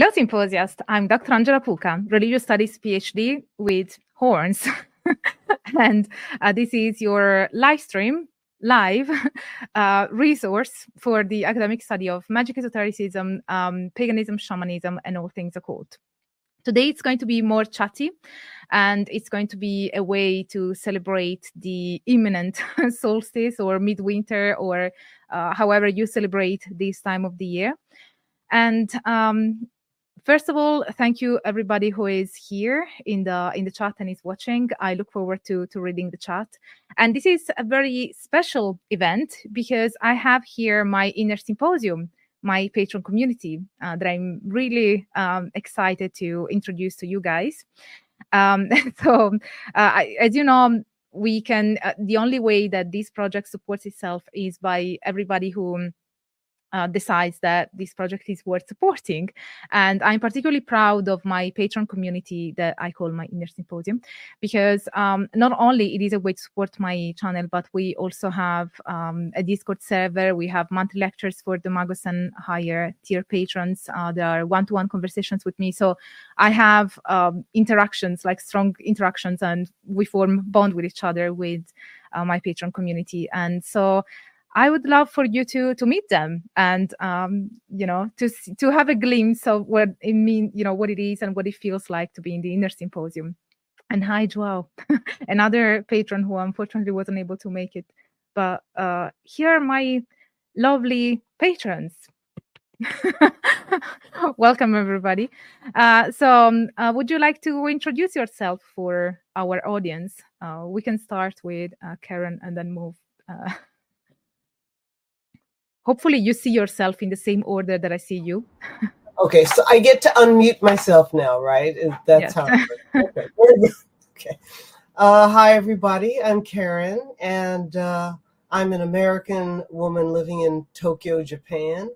Hello, symposiast. I'm Dr. Angela Puca, religious studies PhD with horns. and uh, this is your live stream, live uh, resource for the academic study of magic esotericism, um, paganism, shamanism, and all things occult. Today it's going to be more chatty and it's going to be a way to celebrate the imminent solstice or midwinter or uh, however you celebrate this time of the year. And um, first of all thank you everybody who is here in the in the chat and is watching. I look forward to to reading the chat. And this is a very special event because i have here my inner symposium my patron community uh, that i'm really um, excited to introduce to you guys. Um, so uh, I, as you know we can uh, the only way that this project supports itself is by everybody who uh, decides that this project is worth supporting. And I'm particularly proud of my patron community that I call my inner symposium, because um, not only it is a way to support my channel, but we also have um, a Discord server. We have monthly lectures for the Magos and higher tier patrons. Uh, there are one-to-one conversations with me. So I have um, interactions, like strong interactions, and we form bond with each other with uh, my patron community. And so I would love for you to to meet them and um, you know to to have a glimpse of what it mean you know what it is and what it feels like to be in the inner symposium. And hi, Joao, another patron who unfortunately wasn't able to make it. But uh, here are my lovely patrons. Welcome, everybody. Uh, so, um, uh, would you like to introduce yourself for our audience? Uh, we can start with uh, Karen and then move uh, hopefully you see yourself in the same order that I see you. okay, so I get to unmute myself now, right? That's yes. how. okay. okay. Uh, hi, everybody. I'm Karen, and uh, I'm an American woman living in Tokyo, Japan.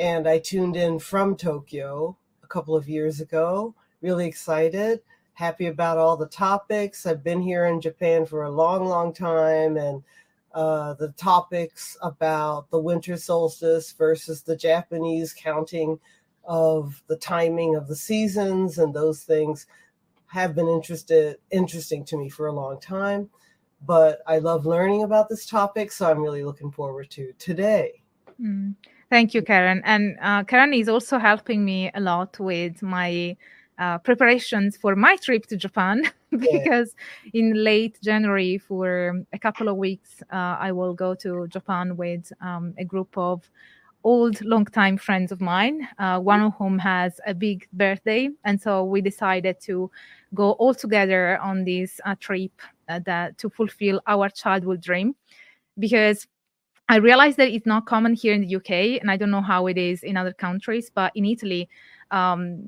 And I tuned in from Tokyo a couple of years ago. Really excited, happy about all the topics. I've been here in Japan for a long, long time, and uh, the topics about the winter solstice versus the Japanese counting of the timing of the seasons and those things have been interested interesting to me for a long time. But I love learning about this topic, so I'm really looking forward to today. Mm. Thank you, Karen. And uh, Karen is also helping me a lot with my uh, preparations for my trip to Japan because yeah. in late January, for a couple of weeks, uh, I will go to Japan with um, a group of old, long-time friends of mine, uh, one of whom has a big birthday. And so we decided to go all together on this uh, trip uh, that to fulfill our childhood dream because I realized that it's not common here in the UK, and I don't know how it is in other countries, but in Italy, um,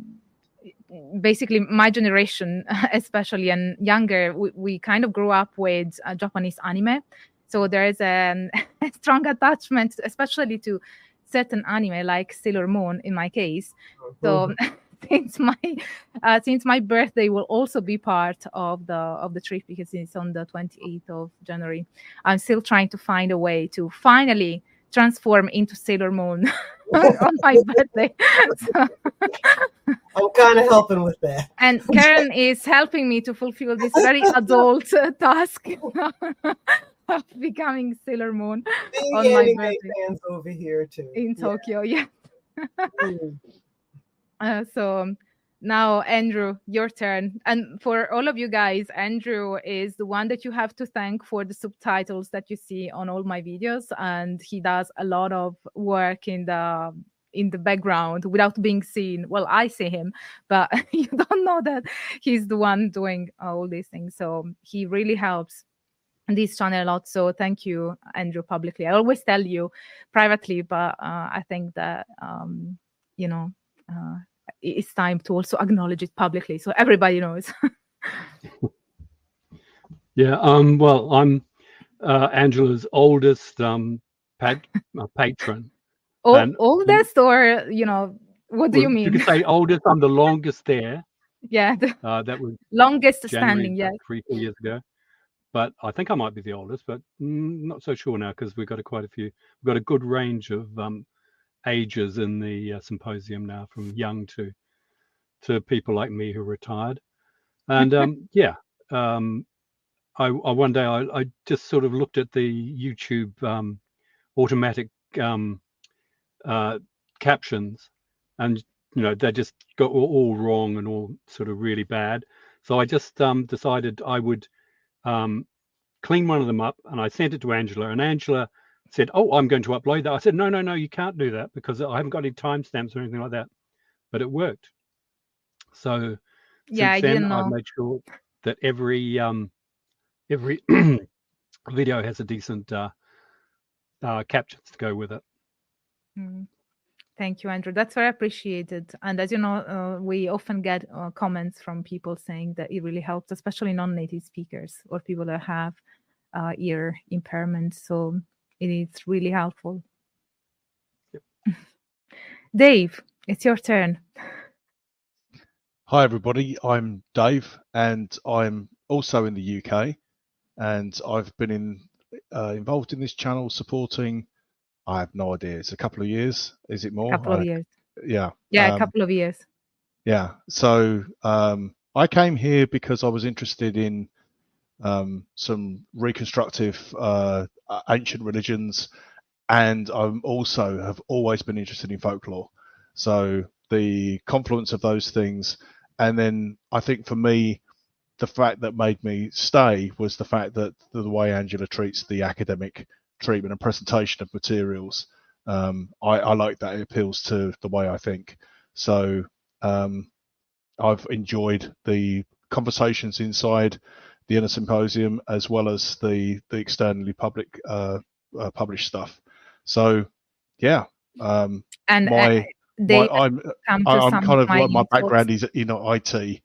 basically my generation especially and younger we, we kind of grew up with uh, japanese anime so there is a, a strong attachment especially to certain anime like sailor moon in my case so mm-hmm. since my uh, since my birthday will also be part of the of the trip because it's on the 28th of january i'm still trying to find a way to finally transform into sailor moon on my birthday. So. I'm kind of helping with that. And Karen is helping me to fulfill this very adult uh, task of becoming Sailor Moon Being on my birthday. fans over here too in Tokyo. Yeah. mm. uh, so now andrew your turn. And for all of you guys andrew is the one that you have to thank for the subtitles that you see on all my videos and he does a lot of work in the in the background without being seen. Well i see him but you don't know that he's the one doing all these things. So he really helps this channel a lot. So thank you andrew publicly. I always tell you privately but uh, i think that um, you know uh, it's time to also acknowledge it publicly so everybody knows. yeah. Um. Well, I'm uh, Angela's oldest um pat- uh, patron. O- and, oldest, or you know, what do well, you mean? You could say oldest. I'm the longest there. Yeah. The uh, that was longest January, standing. Yeah. Three four years ago. But I think I might be the oldest, but mm, not so sure now because we've got a, quite a few. We've got a good range of um, ages in the uh, symposium now, from young to to people like me who retired. And um, yeah, um, I, I, one day I, I, just sort of looked at the YouTube um, automatic um, uh, captions, and you know they just got all, all, wrong and all sort of really bad. So I just um, decided I would um, clean one of them up, and I sent it to Angela, and Angela said, "Oh, I'm going to upload that." I said, "No, no, no, you can't do that because I haven't got any timestamps or anything like that." But it worked. So yeah, I then, didn't know. I made sure that every um, every video has a decent uh, uh, captions to go with it. Mm. Thank you, Andrew. That's very appreciated. And as you know, uh, we often get uh, comments from people saying that it really helps, especially non-native speakers or people that have uh, ear impairment. So it is really helpful. Yep. Dave, it's your turn. Hi, everybody. I'm Dave, and I'm also in the UK. And I've been in, uh, involved in this channel supporting. I have no idea. It's a couple of years. Is it more? A couple of years. Yeah. Yeah, um, a couple of years. Yeah. So um, I came here because I was interested in um, some reconstructive uh, ancient religions, and I'm also have always been interested in folklore. So the confluence of those things, and then I think for me, the fact that made me stay was the fact that the way Angela treats the academic treatment and presentation of materials. Um, I, I, like that it appeals to the way I think. So um, I've enjoyed the conversations inside the inner symposium as well as the the externally public uh, uh, published stuff. So yeah, um, and my, uh, my I'm I'm kind of like my background is in IT,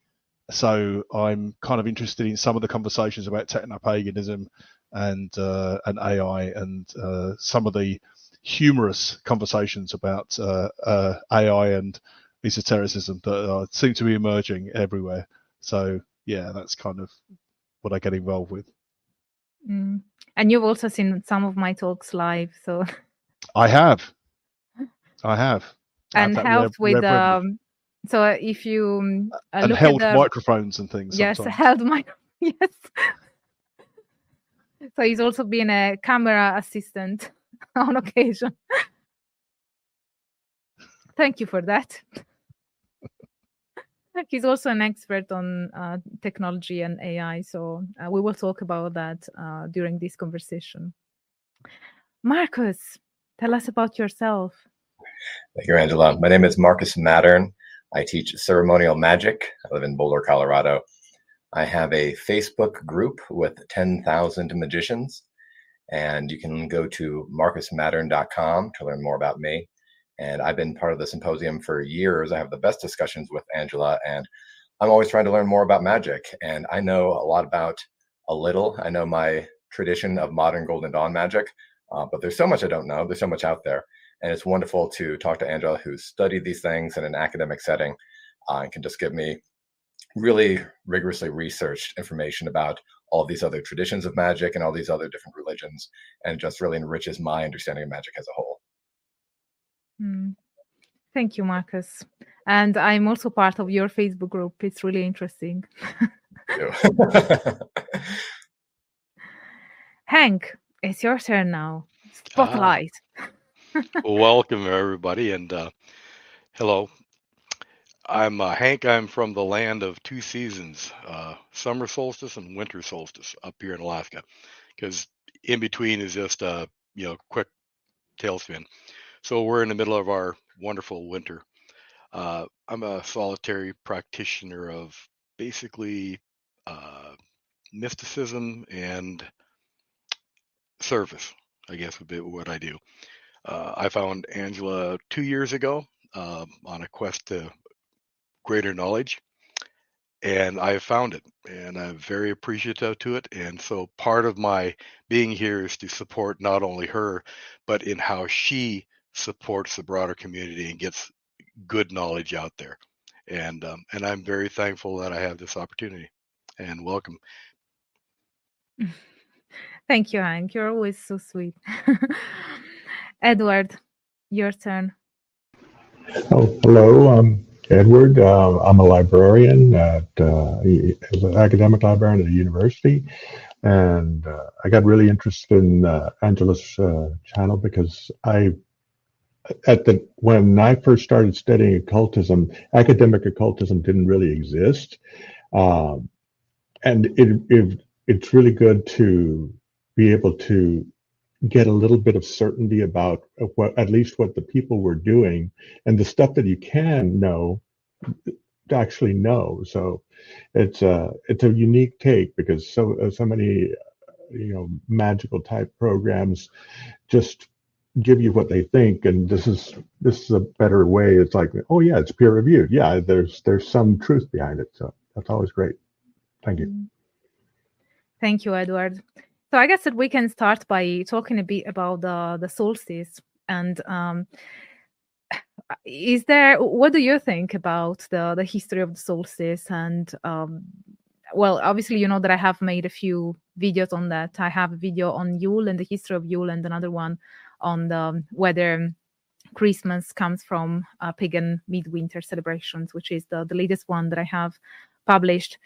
so I'm kind of interested in some of the conversations about technopaganism and uh, and AI and uh, some of the humorous conversations about uh, uh AI and esotericism that seem to be emerging everywhere. So yeah, that's kind of what I get involved with. Mm. And you've also seen some of my talks live, so I have, I have, and helped with um. So if you um, uh, and held the, microphones and things. Yes, sometimes. held my Yes. so he's also been a camera assistant on occasion. Thank you for that. He's also an expert on uh, technology and AI, so uh, we will talk about that uh, during this conversation. Marcus, tell us about yourself. Thank you, Angela. My name is Marcus Mattern. I teach ceremonial magic. I live in Boulder, Colorado. I have a Facebook group with 10,000 magicians, and you can go to marcusmattern.com to learn more about me. And I've been part of the symposium for years. I have the best discussions with Angela, and I'm always trying to learn more about magic. And I know a lot about a little. I know my tradition of modern Golden Dawn magic, uh, but there's so much I don't know. There's so much out there. And it's wonderful to talk to Angela, who's studied these things in an academic setting uh, and can just give me really rigorously researched information about all these other traditions of magic and all these other different religions, and just really enriches my understanding of magic as a whole. Mm. Thank you, Marcus. And I'm also part of your Facebook group. It's really interesting. Hank, it's your turn now. Spotlight. welcome, everybody, and uh, hello. I'm uh, Hank. I'm from the land of two seasons uh, summer solstice and winter solstice up here in Alaska, because in between is just a you know quick tailspin. So we're in the middle of our wonderful winter. Uh, I'm a solitary practitioner of basically uh, mysticism and service, I guess would be what I do. Uh, I found Angela two years ago uh, on a quest to greater knowledge, and I found it, and I'm very appreciative to it. And so part of my being here is to support not only her, but in how she supports the broader community and gets good knowledge out there. And um, and I'm very thankful that I have this opportunity. And welcome. Thank you, Hank. You're always so sweet. Edward, your turn. Oh, hello. I'm Edward. Uh, I'm a librarian at uh, an academic librarian at a university, and uh, I got really interested in uh, Angela's uh, channel because I, at the when I first started studying occultism, academic occultism didn't really exist, um, and it, it it's really good to be able to get a little bit of certainty about what at least what the people were doing and the stuff that you can know to actually know. So it's a it's a unique take because so so many you know magical type programs just give you what they think and this is this is a better way. It's like oh yeah it's peer reviewed yeah there's there's some truth behind it. So that's always great. Thank you. Mm-hmm. thank you edward. So I guess that we can start by talking a bit about the the solstice and um, is there what do you think about the the history of the solstice and um, well obviously you know that i have made a few videos on that. I have a video on yule and the history of yule and another one on the whether christmas comes from uh, pagan midwinter celebrations which is the, the latest one that i have published.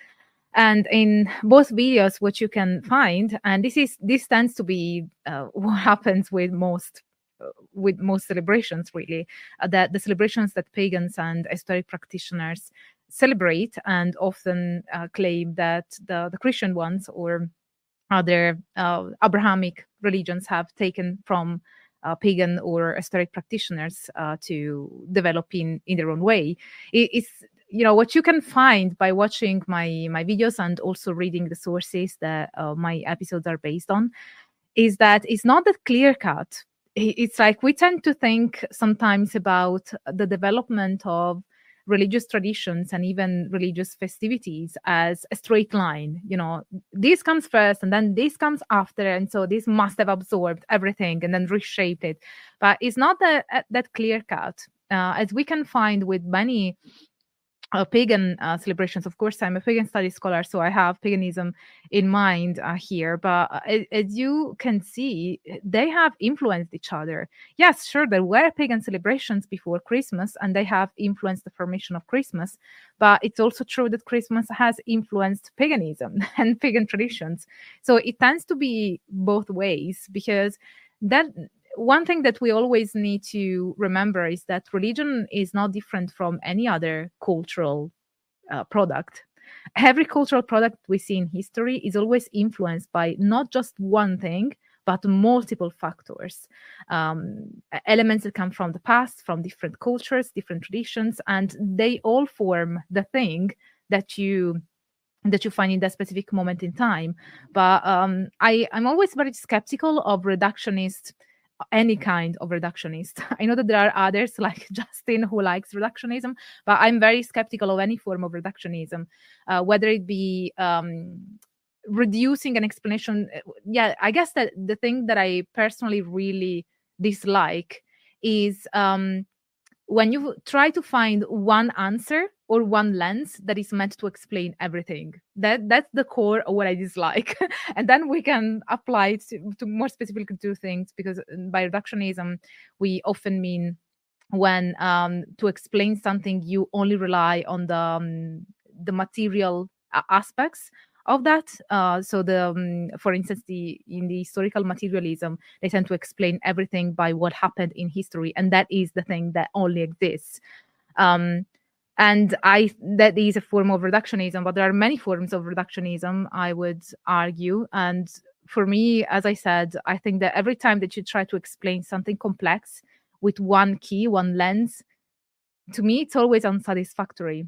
And in both videos what you can find and this is this tends to be uh, what happens with most uh, with most celebrations really uh, that the celebrations that pagans and esoteric practitioners celebrate and often uh, claim that the, the christian ones or other uh, abrahamic religions have taken from pagan or esoteric practitioners uh, to develop in in their own way. It, it's you know what you can find by watching my my videos and also reading the sources that uh, my episodes are based on is that it's not that clear cut it's like we tend to think sometimes about the development of religious traditions and even religious festivities as a straight line you know this comes first and then this comes after and so this must have absorbed everything and then reshaped it. But it's not that that clear cut uh, as we can find with many uh, pagan uh, celebrations. Of course, I'm a pagan studies scholar, so I have paganism in mind uh, here. But uh, as you can see, they have influenced each other. Yes, sure, there were pagan celebrations before Christmas, and they have influenced the formation of Christmas. But it's also true that Christmas has influenced paganism and pagan traditions. So it tends to be both ways because that one thing that we always need to remember is that religion is not different from any other cultural uh, product. Every cultural product we see in history is always influenced by not just one thing, but multiple factors, um, elements that come from the past, from different cultures, different traditions, and they all form the thing that you that you find in that specific moment in time. But um, I, I'm always very skeptical of reductionist any kind of reductionist. I know that there are others like Justin who likes reductionism, but I'm very skeptical of any form of reductionism, uh, whether it be um, reducing an explanation. Uh, yeah, I guess that the thing that I personally really dislike is um, when you try to find one answer or one lens that is meant to explain everything. That that's the core of what i dislike. And then we can apply it to, to more specifically to things because uh, by reductionism we often mean when um, to explain something you only rely on the um, the material aspects of that. Uh, so the, um, for instance, the in the historical materialism, they tend to explain everything by what happened in history, and that is the thing that only exists. Um, and I that is a form of reductionism, but there are many forms of reductionism. I would argue, and for me, as I said, I think that every time that you try to explain something complex with one key, one lens, to me, it's always unsatisfactory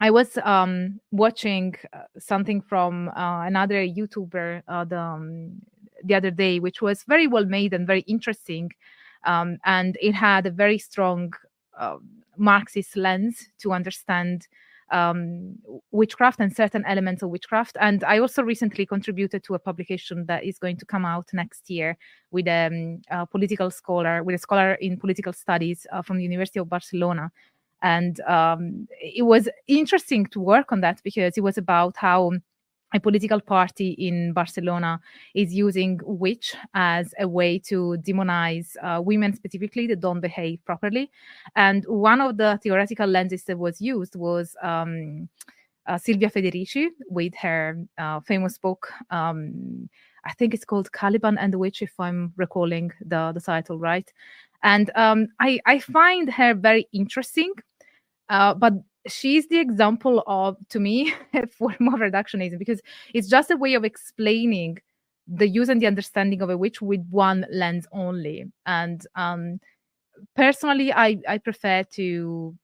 I was um, watching uh, something from uh, another YouTuber uh, the, um, the other day, which was very well made and very interesting. Um, and it had a very strong uh, Marxist lens to understand um, witchcraft and certain elements of witchcraft. And I also recently contributed to a publication that is going to come out next year with um, a political scholar, with a scholar in political studies uh, from the University of Barcelona and um, it was interesting to work on that because it was about how a political party in Barcelona is using witch as a way to demonize uh, women specifically that don't behave properly. And one of the theoretical lenses that was used was um, uh, Silvia Federici with her uh, famous book. Um, I think it's called Caliban and the Witch, if I'm recalling the, the title right. And um, I, I find her very interesting, uh, but she's the example of to me form of reductionism because it's just a way of explaining the use and the understanding of a witch with one lens only. And um personally i i prefer to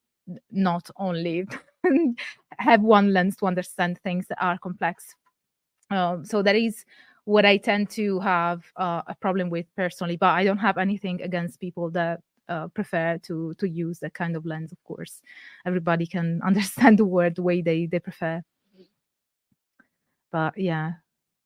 not only have one lens to understand things that are complex. Um, so that is what i tend to have uh, a problem with personally but i don't have anything against people that uh, prefer to to use that kind of lens of course. Everybody can understand the word the way they they prefer. But yeah.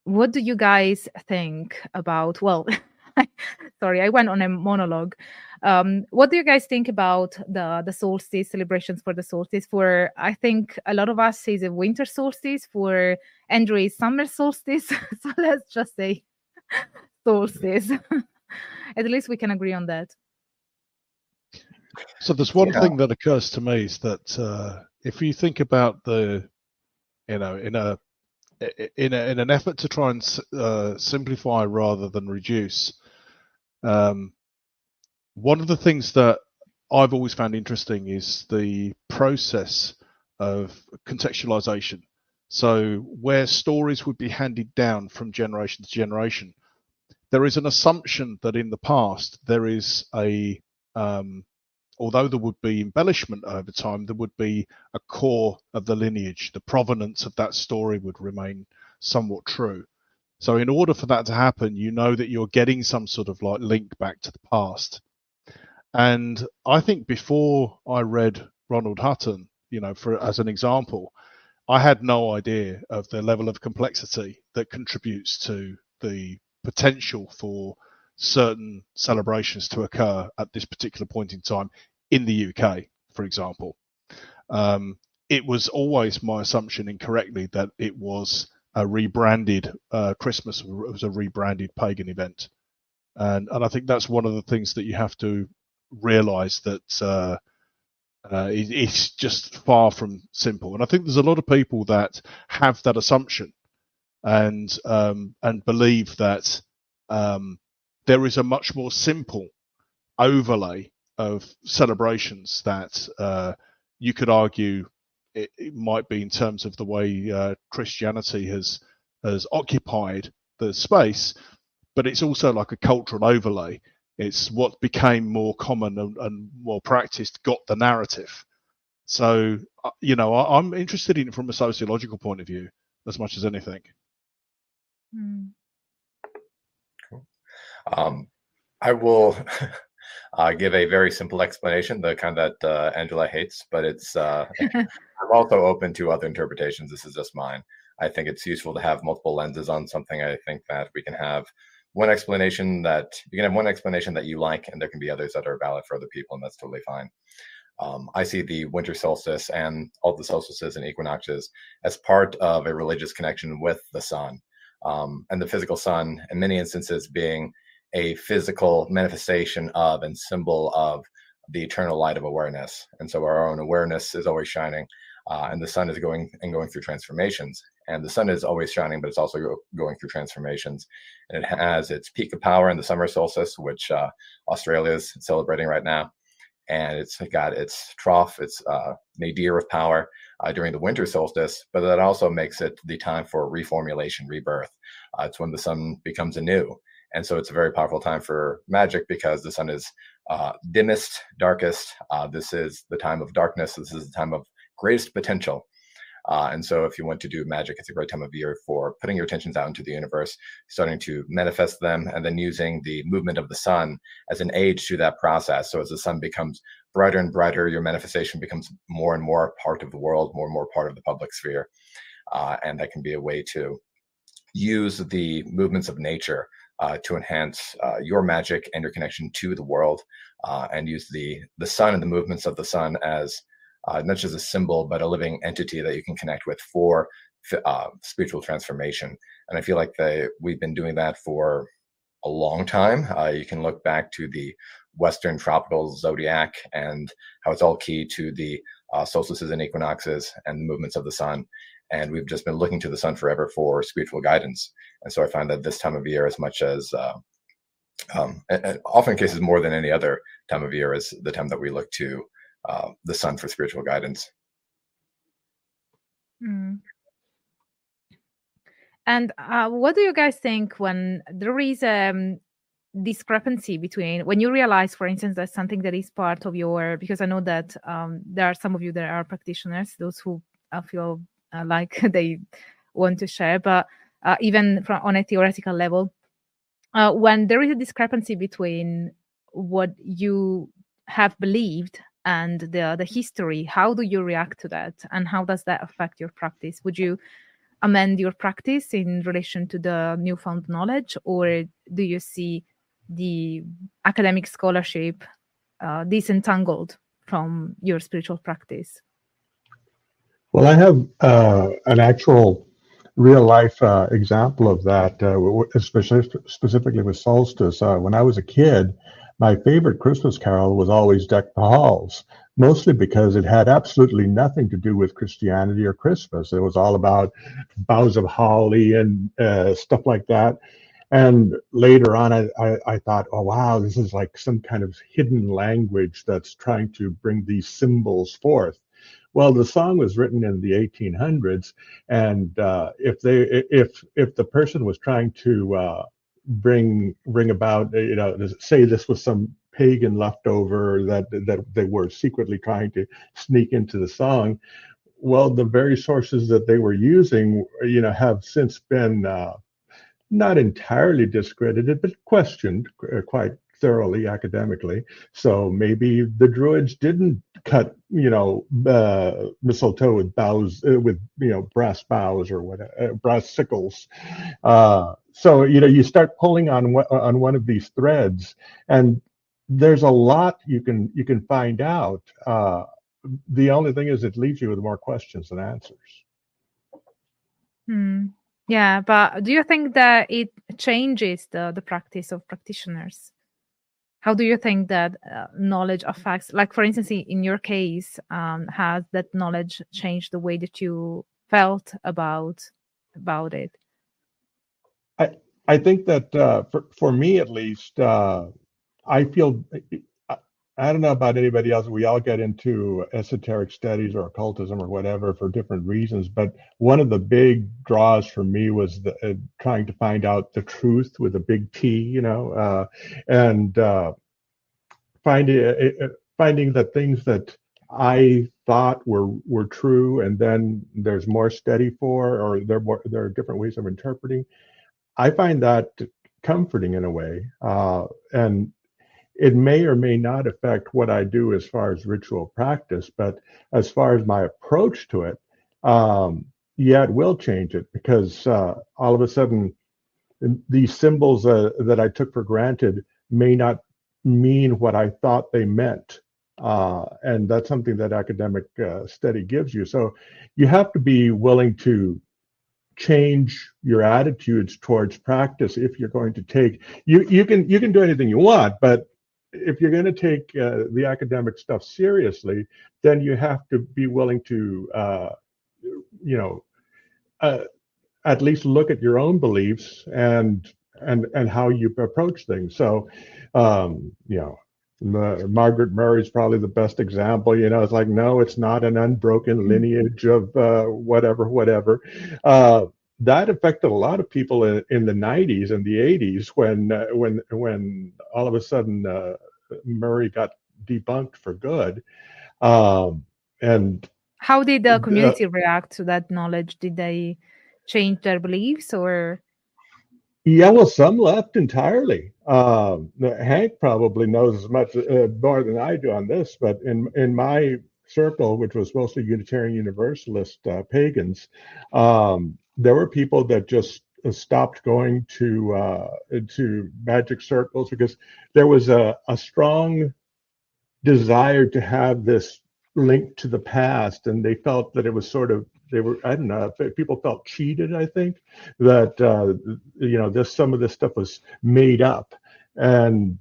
What do you guys think about well sorry i went on a monologue. Um, what do you guys think about the the solstice celebrations for the solstice? For i think a lot of us say the winter solstice for andrew is summer solstice so let's just say solstice. At least we can agree on that. So there's one yeah. thing that occurs to me is that uh, if you think about the, you know, in a in, a, in an effort to try and uh, simplify rather than reduce, um, one of the things that I've always found interesting is the process of contextualization. So where stories would be handed down from generation to generation, there is an assumption that in the past there is a um, although there would be embellishment over time, there would be a core of the lineage. The provenance of that story would remain somewhat true. So, in order for that to happen, you know that you're getting some sort of like link back to the past. And I think before I read Ronald Hutton, you know, for as an example, I had no idea of the level of complexity that contributes to the potential for certain celebrations to occur at this particular point in time in the UK, for example. Um, it was always my assumption incorrectly that it was a rebranded uh, Christmas was a rebranded pagan event, and and I think that's one of the things that you have to realize that uh, uh, it, it's just far from simple. And I think there's a lot of people that have that assumption and um, and believe that um, there is a much more simple overlay of celebrations that uh, you could argue it, it, might be in terms of the way uh, Christianity has has occupied the space, but it's also like a cultural overlay. It's what became more common and, and more practiced got the narrative. So uh, you know, I, am interested in it from a sociological point of view as much as anything. Mm. Um, I will uh, give a very simple explanation, the kind that uh, Angela hates, but it's uh, I'm also open to other interpretations. This is just mine. I think it's useful to have multiple lenses on something. I think that we can have one explanation that you can have one explanation that you like, and there can be others that are valid for other people, and that's totally fine. Um, I see the winter solstice and all the solstices and equinoxes as part of a religious connection with the sun, um, and the physical sun, in many instances, being a physical manifestation of and symbol of the eternal light of awareness. And so our own awareness is always shining, uh, and the sun is going and going through transformations. And the sun is always shining, but it's also go, going through transformations. And it has its peak of power in the summer solstice, which uh, Australia is celebrating right now. And it's got its trough, its uh, nadir of power uh, during the winter solstice, but that also makes it the time for reformulation, rebirth. Uh, it's when the sun becomes anew and so it's a very powerful time for magic because the sun is uh, dimmest, darkest. Uh, this is the time of darkness. This is the time of greatest potential. Uh, and so, if you want to do magic, it's a great time of year for putting your attentions out into the universe, starting to manifest them, and then using the movement of the sun as an aid to that process. So, as the sun becomes brighter and brighter, your manifestation becomes more and more part of the world, more and more part of the public sphere. Uh, and that can be a way to use the movements of nature uh, to enhance uh, your magic and your connection to the world, uh, and use the the sun and the movements of the sun as uh, not just a symbol but a living entity that you can connect with for uh, spiritual transformation. And I feel like they, we've been doing that for a long time. Uh, you can look back to the Western tropical zodiac and how it's all key to the solstices and equinoxes and the movements of the sun. And we've just been looking to the sun forever for spiritual guidance. And so I find that this time of year, as much as uh, um, and, and often cases more than any other time of year, is the time that we look to uh, the sun for spiritual guidance. Mm. And uh, what do you guys think when there is a um, discrepancy between when you realize, for instance, that something that is part of your, because I know that um, there are some of you that are practitioners, those who uh, feel like they want to share, but uh, even from on a theoretical level, uh, when there is a discrepancy between what you have believed and the the history how do you react to that? And how does that affect your practice? Would you amend your practice in relation to the newfound knowledge or do you see the academic scholarship uh, disentangled from your spiritual practice well i have uh, an actual real life uh, example of that uh, especially specifically with solstice uh, when i was a kid my favorite Christmas carol was always Deck the Halls, mostly because it had absolutely nothing to do with Christianity or Christmas. It was all about boughs of holly and uh, stuff like that. And later on, I, I, I, thought, oh, wow, this is like some kind of hidden language that's trying to bring these symbols forth. Well, the song was written in the 1800s, and uh, if they if if the person was trying to uh, bring bring about you know say this was some pagan leftover that that they were secretly trying to sneak into the song well the very sources that they were using you know have since been uh, not entirely discredited but questioned uh, quite thoroughly academically. So maybe the Druids didn't cut, you know, uh, mistletoe with boughs, uh, with you know, brass boughs or what, uh, brass sickles. Uh, so you know, you start pulling on on one of these threads, and there's a lot you can you can find out. Uh, the only thing is, it leaves you with more questions than answers. Hmm. Yeah, but do you think that it changes the the practice of practitioners? How do you think that uh, knowledge affects like for instance in your case um, has that knowledge changed the way that you felt about about it? I i think that uh, for, for me at least uh, i feel I don't know about anybody else. We all get into esoteric studies or occultism or whatever for different reasons. But one of the big draws for me was the, uh, trying to find out the truth with a big T, you know, uh, and uh, finding uh, uh, finding that things that I thought were were true, and then there's more study for, or there more, there are different ways of interpreting. I find that comforting in a way, uh, and it may or may not affect what I do as far as ritual practice, but as far as my approach to it, um, yeah, it will change it because uh, all of a sudden these symbols uh, that I took for granted may not mean what I thought they meant. Uh, and that's something that academic uh, study gives you. So you have to be willing to change your attitudes towards practice if you're going to take you you can you can do anything you want but if you're going to take uh, the academic stuff seriously, then you have to be willing to, uh, you know, uh, at least look at your own beliefs and and and how you approach things. So, um, you know, Margaret Murray is probably the best example. You know, it's like no, it's not an unbroken mm-hmm. lineage of uh, whatever, whatever. That affected a lot of people in, in the 90s and the 80s when uh, when when all of a sudden uh, Murray got debunked for good. Um, and how did the community uh, react to that knowledge? Did they change their beliefs or? Yeah, well, some left entirely. Um, Hank probably knows as much uh, more than I do on this, but in in my circle, which was mostly Unitarian Universalist uh, pagans, um, there were people that just uh, stopped going to uh, to magic circles because there was a, a strong desire to have this link to the past, and they felt that it was sort of they were I don't know people felt cheated. I think that uh, you know this some of this stuff was made up, and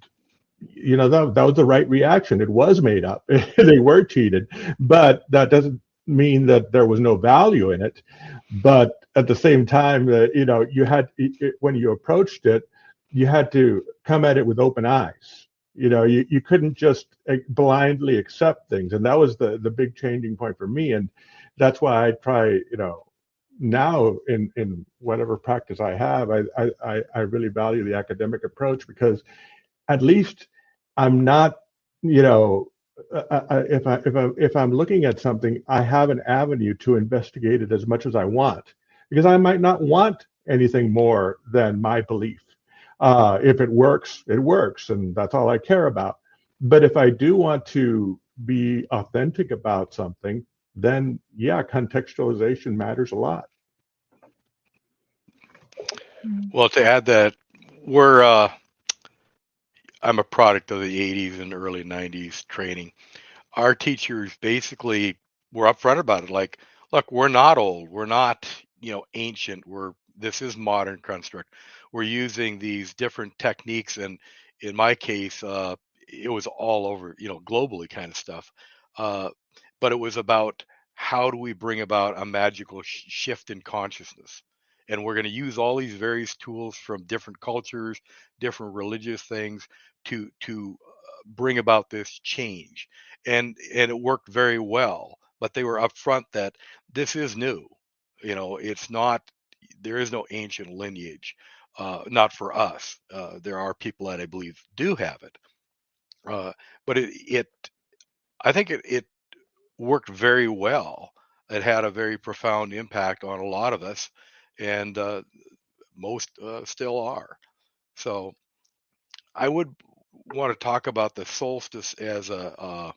you know that that was the right reaction. It was made up. they were cheated, but that doesn't mean that there was no value in it. But at the same time, that you know you had when you approached it, you had to come at it with open eyes. You know, you, you couldn't just eh, blindly accept things, and that was the the big changing point for me. And that's why I try, you know, now in in whatever practice I have, I I I really value the academic approach because at least I'm not, you know, uh, uh, uh, if I if I if I'm looking at something, I have an avenue to investigate it as much as I want because I might not want anything more than my belief. Uh, if it works, it works, and that's all I care about. But if I do want to be authentic about something, then yeah, contextualization matters a lot. Well, to add that, we're uh, I'm a product of the 80s and early 90s training. Our teachers basically were upfront about it. Like, look, we're not old. We're not, you know, ancient. We're this is modern construct. We're using these different techniques, and in my case, uh, it was all over, you know, globally kind of stuff. Uh, but it was about how do we bring about a magical sh- shift in consciousness and we're going to use all these various tools from different cultures different religious things to to uh, bring about this change. And and it worked very well but they were upfront that this is new. You know it's not there is no ancient lineage uh, not for us. Uh, there are people that i believe do have it. Uh, but it, it i think it, it worked very well. It had a very profound impact on a lot of us and uh, most uh, still are. So I would want to talk about the solstice as a uh,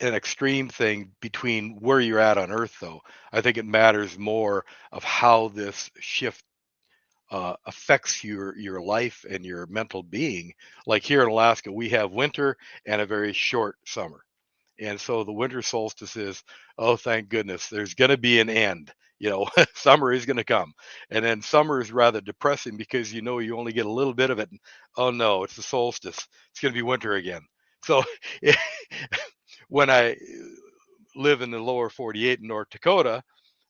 an extreme thing between where you're at on Earth, though. I think it matters more of how this shift uh, affects your your life and your mental being. Like here in Alaska, we have winter and a very short summer. And so the winter solstice is, oh, thank goodness, there's going to be an end. You know, summer is going to come. And then summer is rather depressing because you know you only get a little bit of it. And, oh no, it's the solstice. It's going to be winter again. So when I live in the lower 48 in North Dakota,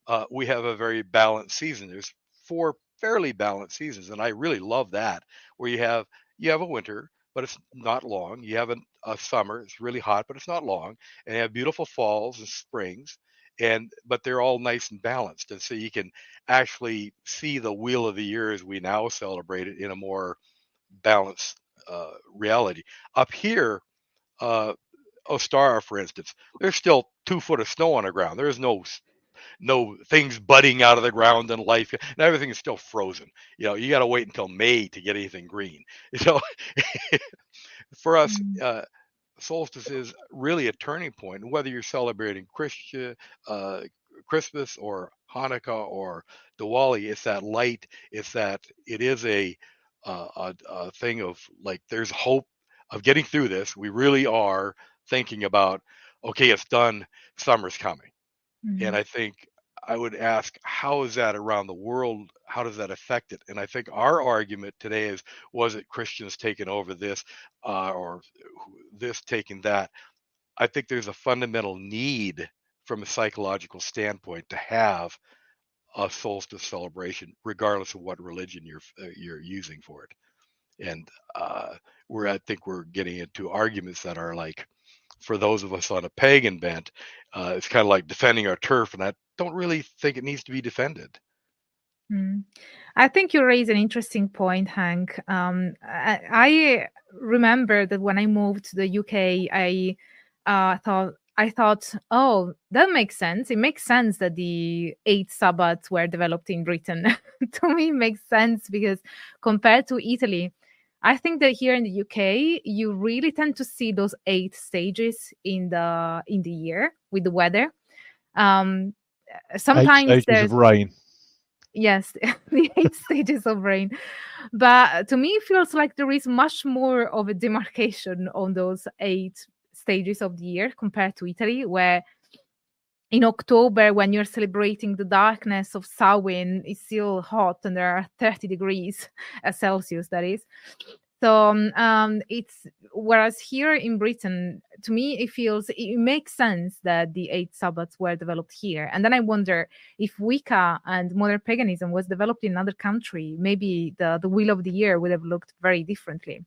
uh, we have a very balanced season. There's four fairly balanced seasons, and I really love that. Where you have you have a winter, but it's not long. You have a, a summer, it's really hot, but it's not long, and you have beautiful falls and springs, and but they're all nice and balanced, and so you can actually see the wheel of the year as we now celebrate it in a more balanced uh, reality. Up here, uh, Ostara, for instance, there's still two foot of snow on the ground. There's no no things budding out of the ground and life and everything is still frozen. You know you got to wait until may to get anything green so for us mm. uh, solstice is really a turning point whether you're celebrating Christian, uh, christmas or hanukkah or diwali it's that light it's that it is a, uh, a, a thing of like there's hope of getting through this. We really are thinking about okay it's done summer's coming Mm-hmm. And I think I would ask, how is that around the world? How does that affect it? And I think our argument today is, was it Christians taking over this uh, or this taking that? I think there's a fundamental need from a psychological standpoint to have a solstice celebration, regardless of what religion you're uh, you're using for it. And uh, we're I think we're getting into arguments that are like, for those of us on a pagan bent, uh, it's kind of like defending our turf, and I don't really think it needs to be defended. Mm. I think you raise an interesting point, Hank. Um, I, I, remember that when I moved to the UK, I uh, thought I thought, oh, that makes sense. It makes sense that the eight Sabbats were developed in Britain. to me, makes sense because compared to Italy, I think that here in the UK, you really tend to see those eight stages in the in the year with the weather. Um, sometimes eight stages of rain. Yes, the eight stages of rain. But to me, it feels like there is much more of a demarcation on those eight stages of the year compared to Italy, where in October when you're celebrating the darkness of Samhain, it's still hot and there are 30 degrees Celsius, that is. So um, um, it's whereas here in Britain, to me, it feels it makes sense that the eight Sabbats were developed here. And then I wonder if Wicca and modern paganism was developed in another country, maybe the, the wheel of the year would have looked very differently.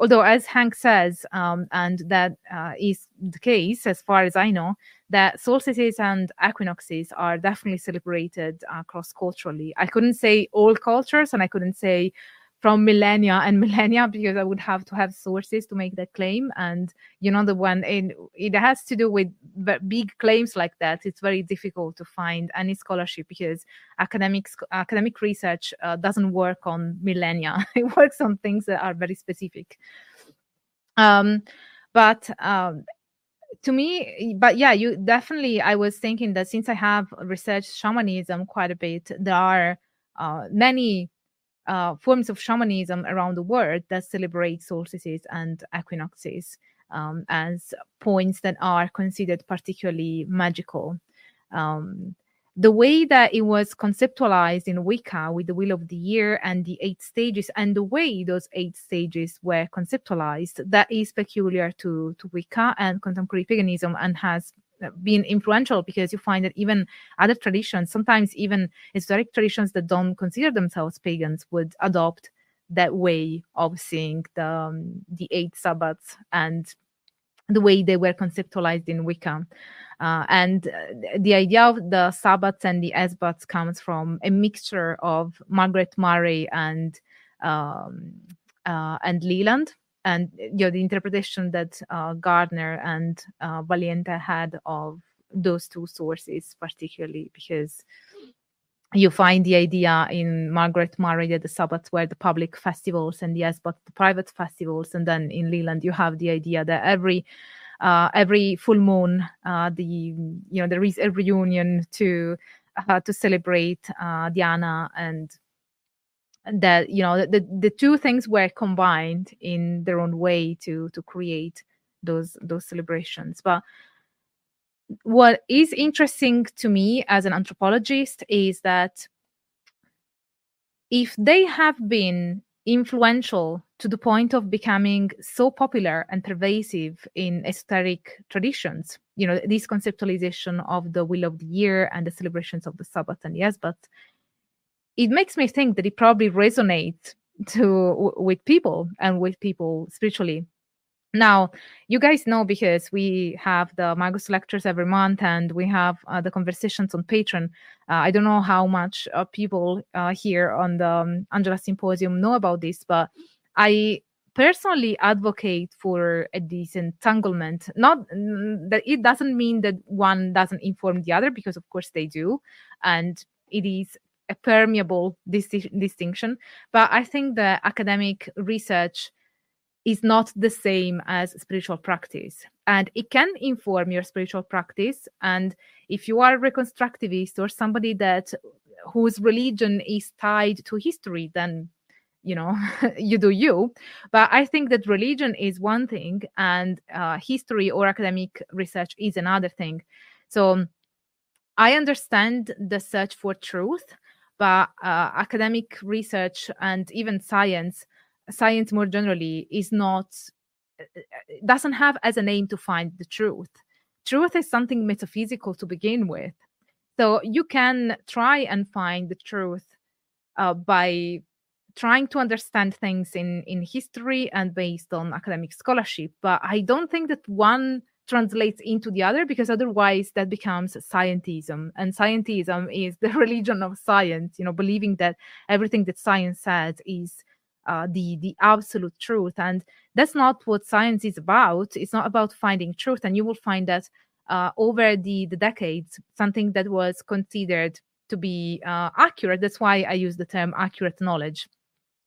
Although, as Hank says, um, and that uh, is the case as far as I know, that solstices and equinoxes are definitely celebrated uh, cross culturally. I couldn't say all cultures, and I couldn't say from millennia and millennia because I would have to have sources to make that claim. And you know, the one in it has to do with big claims like that. It's very difficult to find any scholarship because academics academic research uh, doesn't work on millennia. it works on things that are very specific. Um, but um, to me but yeah you definitely i was thinking that since i have researched shamanism quite a bit there are uh, many uh, forms of shamanism around the world that celebrate solstices and equinoxes um, as points that are considered particularly magical. Um, the way that it was conceptualized in Wicca with the Wheel of the Year and the eight stages, and the way those eight stages were conceptualized, that is peculiar to, to Wicca and contemporary paganism and has been influential because you find that even other traditions, sometimes even historic traditions that don't consider themselves pagans, would adopt that way of seeing the um, the eight Sabbats and the way they were conceptualized in Wicca. Uh, and uh, the idea of the Sabbats and the Esbats comes from a mixture of Margaret Murray and um, uh, and Leland and you know the interpretation that uh, Gardner and uh, Valiente had of those two sources, particularly because you find the idea in Margaret Murray that the Sabbats were the public festivals and yes, but the private festivals, and then in Leland you have the idea that every uh, every full moon, uh, the you know there is a reunion to uh, to celebrate uh, Diana and that you know the the two things were combined in their own way to to create those those celebrations. But what is interesting to me as an anthropologist is that if they have been influential to the point of becoming so popular and pervasive in esoteric traditions you know this conceptualization of the wheel of the year and the celebrations of the sabbath and the esbat it makes me think that it probably resonates to with people and with people spiritually. Now you guys know because we have the magus lectures every month and we have uh, the conversations on patreon. Uh, i don't know how much uh, people uh, here on the um, angela symposium know about this but i personally advocate for a disentanglement. Not that it doesn't mean that one doesn't inform the other because of course they do. And it is a permeable dis- distinction. But I think the academic research is not the same as spiritual practice. And it can inform your spiritual practice. And if you are a reconstructivist or somebody that whose religion is tied to history then you know you do you. But i think that religion is one thing and uh, history or academic research is another thing. So i understand the search for truth but uh, academic research and even science science more generally is not uh, uh, doesn't have as an aim to find the truth. Truth is something metaphysical to begin with. So you can try and find the truth uh, by trying to understand things in in history and based on academic scholarship but i don't think that one translates into the other because otherwise that becomes scientism. And scientism is the religion of science you know believing that everything that science says is uh, the the absolute truth. And that's not what science is about. It's not about finding truth. And you will find that uh, over the the decades something that was considered to be uh, accurate. That's why i use the term accurate knowledge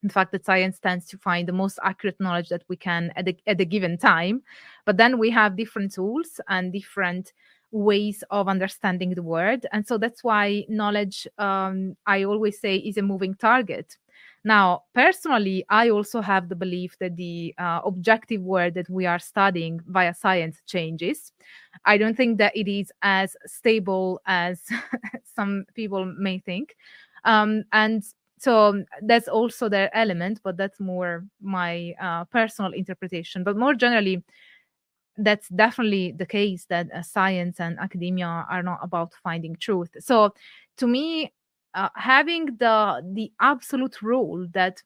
the fact that science tends to find the most accurate knowledge that we can at a, at a given time. But then we have different tools and different ways of understanding the world and so that's why knowledge um, i always say is a moving target. Now personally i also have the belief that the uh, objective world that we are studying via science changes. I don't think that it is as stable as some people may think. Um, and so that's also their element, but that's more my uh, personal interpretation. But more generally, that's definitely the case that uh, science and academia are not about finding truth. So to me, uh, having the the absolute rule that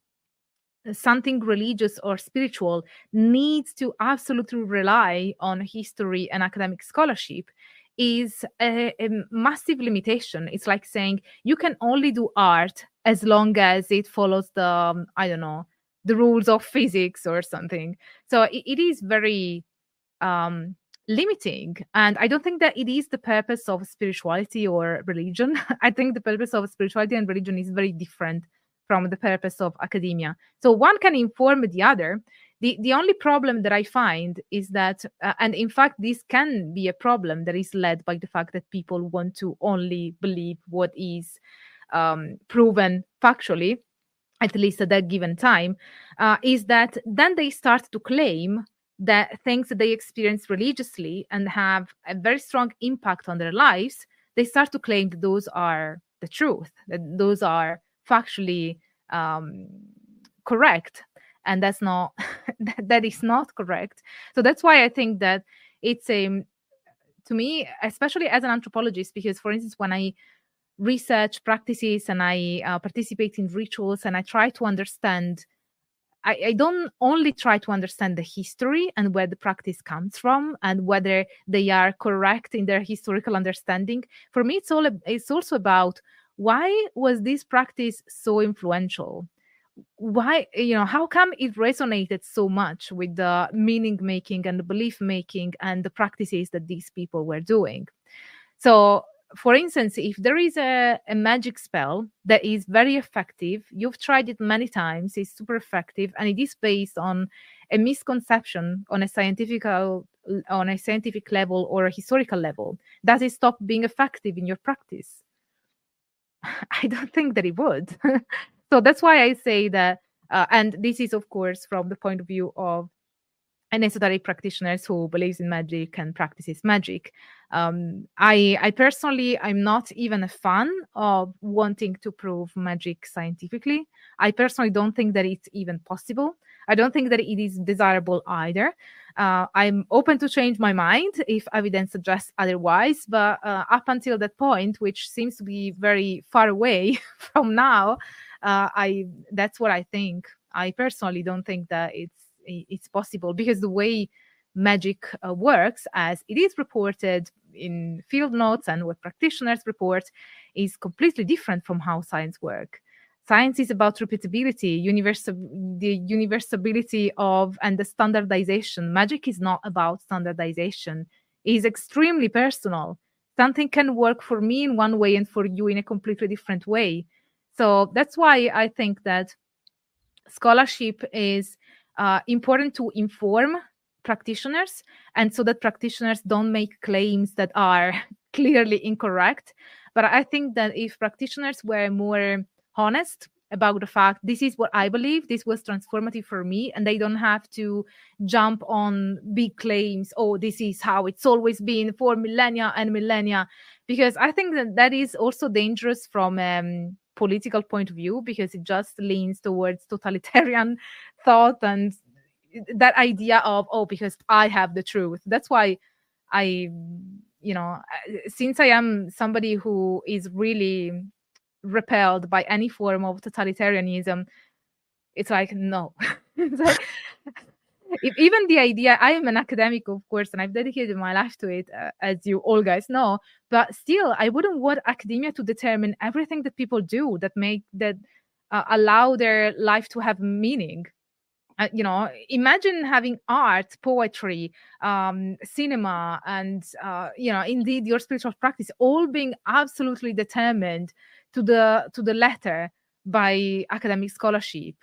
something religious or spiritual needs to absolutely rely on history and academic scholarship is a, a, massive limitation. It's like saying you can only do art as long as it follows the, um, I don't know, the rules of physics or something. So it, it is very um, limiting. And I don't think that it is the purpose of spirituality or religion. I think the purpose of spirituality and religion is very different from the purpose of academia. So one can inform the other. The, the only problem that I find is that, uh, and in fact, this can be a problem that is led by the fact that people want to only believe what is um, proven factually, at least at that given time, uh, is that then they start to claim that things that they experience religiously and have a very strong impact on their lives, they start to claim that those are the truth, that those are factually um, correct. And that's not that is not correct. So that's why i think that it's a to me especially as an anthropologist because for instance when i research practices and i uh, participate in rituals and i try to understand I, I, don't only try to understand the history and where the practice comes from and whether they are correct in their historical understanding. For me it's all it's also about why was this practice so influential? Why you know how come it resonated so much with the meaning making and the belief making and the practices that these people were doing? So for instance if there is a, a magic spell that is very effective you've tried it many times it's super effective and it is based on a misconception on a scientific on a scientific level or a historical level does it stop being effective in your practice I don't think that it would. so that's why I say that, uh, and this is, of course, from the point of view of an esoteric practitioners who believes in magic and practices magic. Um, I, I personally, I'm not even a fan of wanting to prove magic scientifically. I personally don't think that it's even possible. I don't think that it is desirable either. Uh, I'm open to change my mind if evidence suggests otherwise, but uh, up until that point, which seems to be very far away from now, uh, I that's what I think. I personally don't think that it's it's possible because the way magic uh, works, as it is reported in field notes and what practitioners report, is completely different from how science works science is about repeatability universal the universality of and the standardization. Magic is not about standardization. It is extremely personal. Something can work for me in one way and for you in a completely different way. So that's why i think that scholarship is uh, important to inform practitioners and so that practitioners don't make claims that are clearly incorrect. But i think that if practitioners were more honest about the fact this is what I believe, this was transformative for me, and they don't have to jump on big claims, oh, this is how it's always been for millennia and millennia, because I think that that is also dangerous from um, political point of view because it just leans towards totalitarian thought and that idea of oh because i have the truth. That's why i you know since i am somebody who is really repelled by any form of totalitarianism it's like no. It's like, even the idea i am an academic of course and i've dedicated my life to it uh, as you all guys know but still i wouldn't want academia to determine everything that people do that make that uh, allow their life to have meaning. Uh, you know imagine having art poetry um, cinema and uh, you know indeed your spiritual practice all being absolutely determined to the to the letter by academic scholarship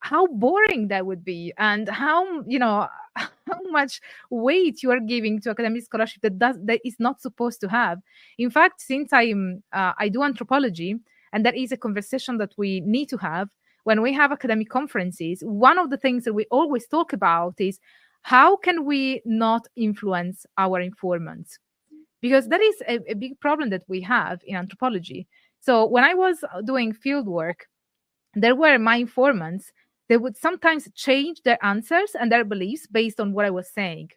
how boring that would be and how you know how much weight you are giving to academic scholarship that does that is not supposed to have in fact since i'm uh, i do anthropology and that is a conversation that we need to have when we have academic conferences one of the things that we always talk about is how can we not influence our informants? Because that is a, a big problem that we have in anthropology. So when I was doing field work, there were my informants they would sometimes change their answers and their beliefs based on what I was saying.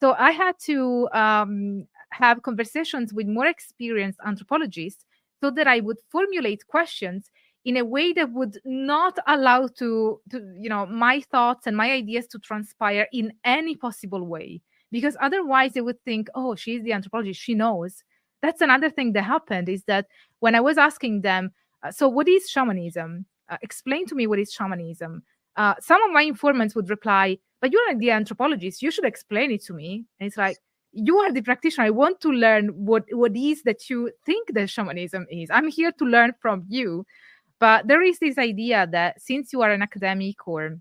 So I had to um, have conversations with more experienced anthropologists so that I would formulate questions in a way that would not allow to, to you know my thoughts and my ideas to transpire in any possible way. Because otherwise they would think oh she's the anthropologist. She knows. That's another thing that happened is that when i was asking them uh, so what is shamanism uh, explain to me what is shamanism. Uh, some of my informants would reply but you're the anthropologist you should explain it to me. And it's like you are the practitioner i want to learn what what is that you think that shamanism is. I'm here to learn from you. But there is this idea that since you are an academic or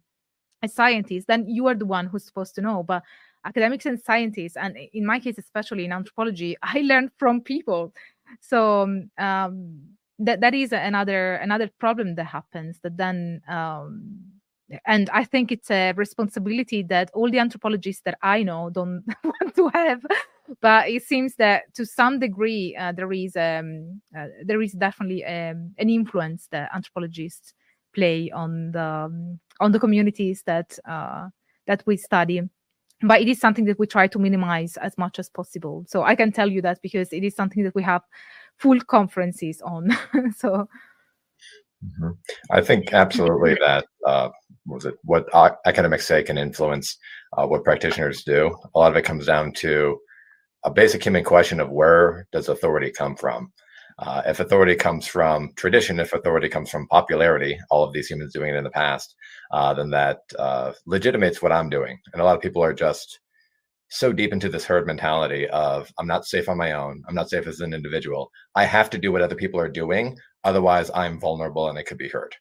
a scientist then you are the one who's supposed to know. But academics and scientists and in my case especially in anthropology i learn from people. So um, that that is another another problem that happens that then um, and i think it's a responsibility that all the anthropologists that i know don't want to have. But it seems that to some degree uh, there is um, uh, there is definitely um, an influence that anthropologists play on the um, on the communities that uh, that we study. But it is something that we try to minimize as much as possible. So i can tell you that because it is something that we have full conferences on so mm-hmm. i think absolutely that uh, was it what academics say can influence uh, what practitioners do a lot of it comes down to a basic human question of where does authority come from uh, if authority comes from tradition, if authority comes from popularity, all of these humans doing it in the past, uh, then that uh, legitimates what I'm doing. And a lot of people are just so deep into this herd mentality of I'm not safe on my own. I'm not safe as an individual. I have to do what other people are doing. Otherwise, I'm vulnerable and it could be hurt.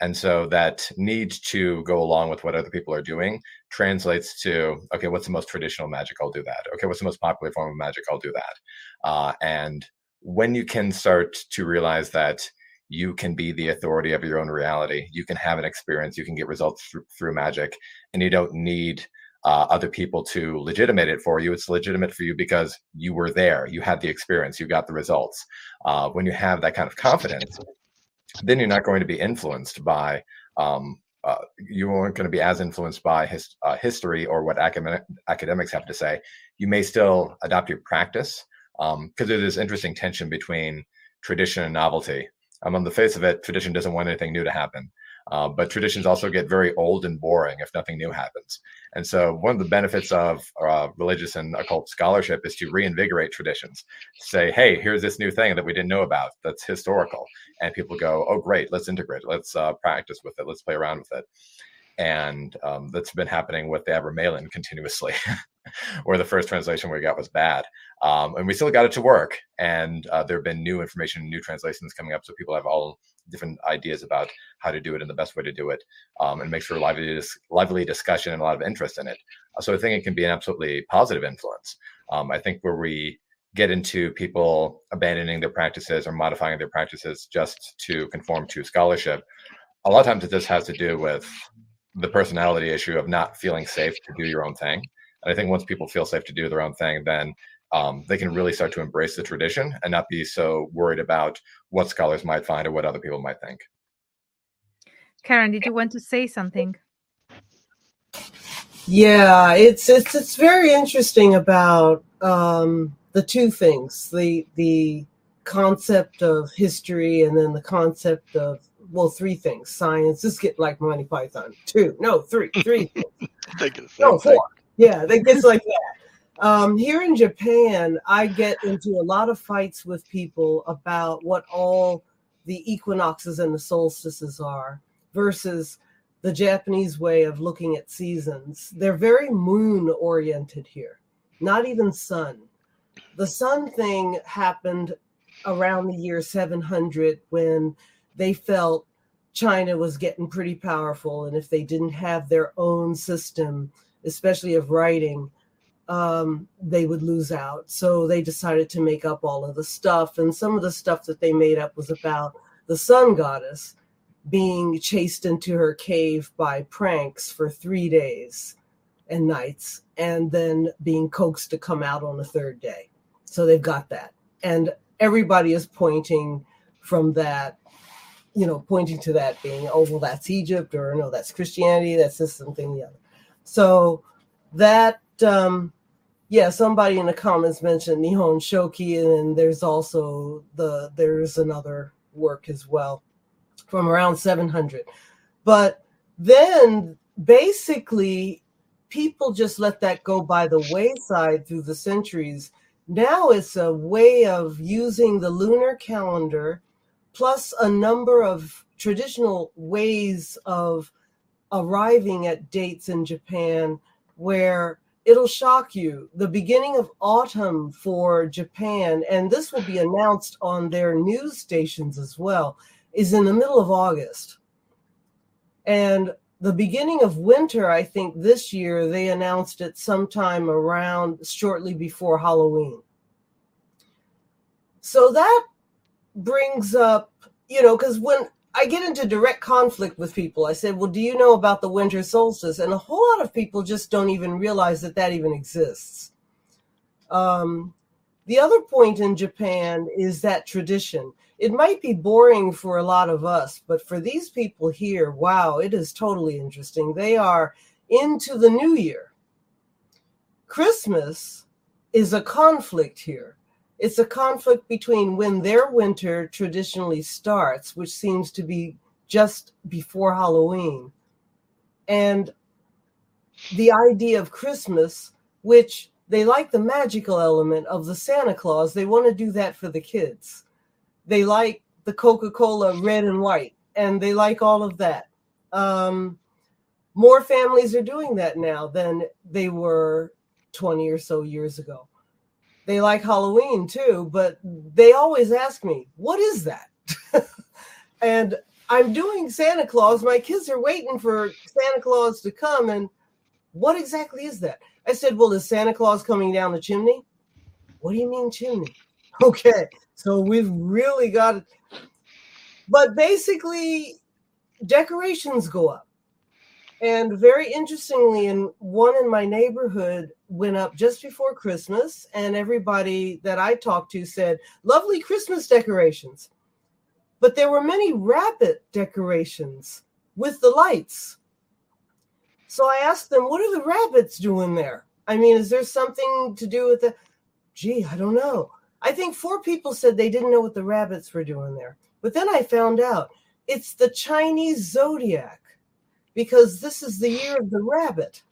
And so that need to go along with what other people are doing translates to okay, what's the most traditional magic? I'll do that. Okay, what's the most popular form of magic? I'll do that. Uh, and when you can start to realize that you can be the authority of your own reality you can have an experience you can get results through magic and you don't need uh, other people to legitimate it for you it's legitimate for you because you were there you had the experience you got the results uh, when you have that kind of confidence then you're not going to be influenced by um, uh, you aren't going to be as influenced by his, uh, history or what academic, academics have to say. You may still adopt your practice, because um, this interesting tension between tradition and novelty. Um, on the face of it, tradition doesn't want anything new to happen. Uh, but traditions also get very old and boring if nothing new happens. And so, one of the benefits of uh, religious and occult scholarship is to reinvigorate traditions. Say, hey, here's this new thing that we didn't know about that's historical. And people go, oh, great, let's integrate it. Let's uh, practice with it. Let's play around with it. And um, that's been happening with the Abramelin continuously. where the first translation we got was bad. Um, and we still got it to work. And uh, there have been new information, new translations coming up. So people have all different ideas about how to do it and the best way to do it um, and make sure lively, lively discussion and a lot of interest in it. Uh, so I think it can be an absolutely positive influence. Um, I think where we get into people abandoning their practices or modifying their practices just to conform to scholarship, a lot of times it just has to do with the personality issue of not feeling safe to do your own thing. And I think once people feel safe to do their own thing, then um, they can really start to embrace the tradition and not be so worried about what scholars might find or what other people might think. Karen, did you want to say something? Yeah, it's it's it's very interesting about um, the two things the the concept of history and then the concept of well three things science. This get like Monty Python two no three three no four yeah, that gets like that. Um, here in Japan, I get into a lot of fights with people about what all the equinoxes and the solstices are versus the Japanese way of looking at seasons. They're very moon oriented here, not even sun. The sun thing happened around the year 700 when they felt China was getting pretty powerful. And if they didn't have their own system, especially of writing, um, they would lose out. So they decided to make up all of the stuff. And some of the stuff that they made up was about the sun goddess being chased into her cave by pranks for three days. and nights, and then being coaxed to come out on the third day. So they've got that. And everybody is pointing from that, you know, pointing to that being, oh, well, that's Egypt, or no, that's Christianity, that's this something the other. So that, um, yeah, somebody in the comments mentioned Nihon Shoki, and there's also the there's another work as well from around 700. But then basically people just let that go by the wayside through the centuries. Now it's a way of using the lunar calendar plus a number of traditional ways of arriving at dates in Japan where it'll shock you. The beginning of autumn for Japan, and this will be announced on their news stations as well, is in the middle of August. And the beginning of winter, I think this year, they announced it sometime around shortly before Halloween. So that brings up, you know, because when I get into direct conflict with people, I said, Well, do you know about the winter solstice? And a whole lot of people just don't even realize that that even exists. Um, the other point in Japan is that tradition. It might be boring for a lot of us, but for these people here, wow, it is totally interesting. They are into the new year. Christmas is a conflict here. It's a conflict between when their winter traditionally starts, which seems to be just before Halloween, and the idea of Christmas, which they like the magical element of the Santa Claus. They want to do that for the kids. They like the Coca Cola red and white, and they like all of that. Um, more families are doing that now than they were 20 or so years ago. They like Halloween too, but they always ask me, What is that? and I'm doing Santa Claus. My kids are waiting for Santa Claus to come. And what exactly is that? I said, Well, is Santa Claus coming down the chimney? What do you mean, chimney? Okay, so we've really got it. But basically, decorations go up. And very interestingly, in one in my neighborhood went up just before Christmas, and everybody that I talked to said, lovely Christmas decorations. But there were many rabbit decorations with the lights. So I asked them, what are the rabbits doing there? I mean, is there something to do with the? Gee, I don't know. I think four people said they didn't know what the rabbits were doing there. But then I found out it's the Chinese zodiac because this is the year of the rabbit.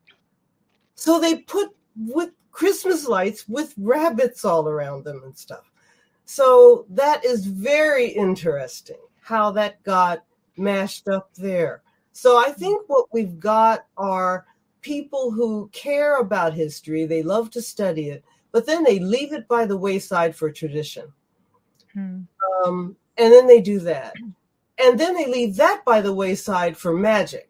So they put with Christmas lights with rabbits all around them and stuff. So that is very interesting how that got mashed up there. So I think what we've got are people who care about history, they love to study it, but then they leave it by the wayside for tradition. Hmm. Um, and then they do that. And then they leave that by the wayside for magic.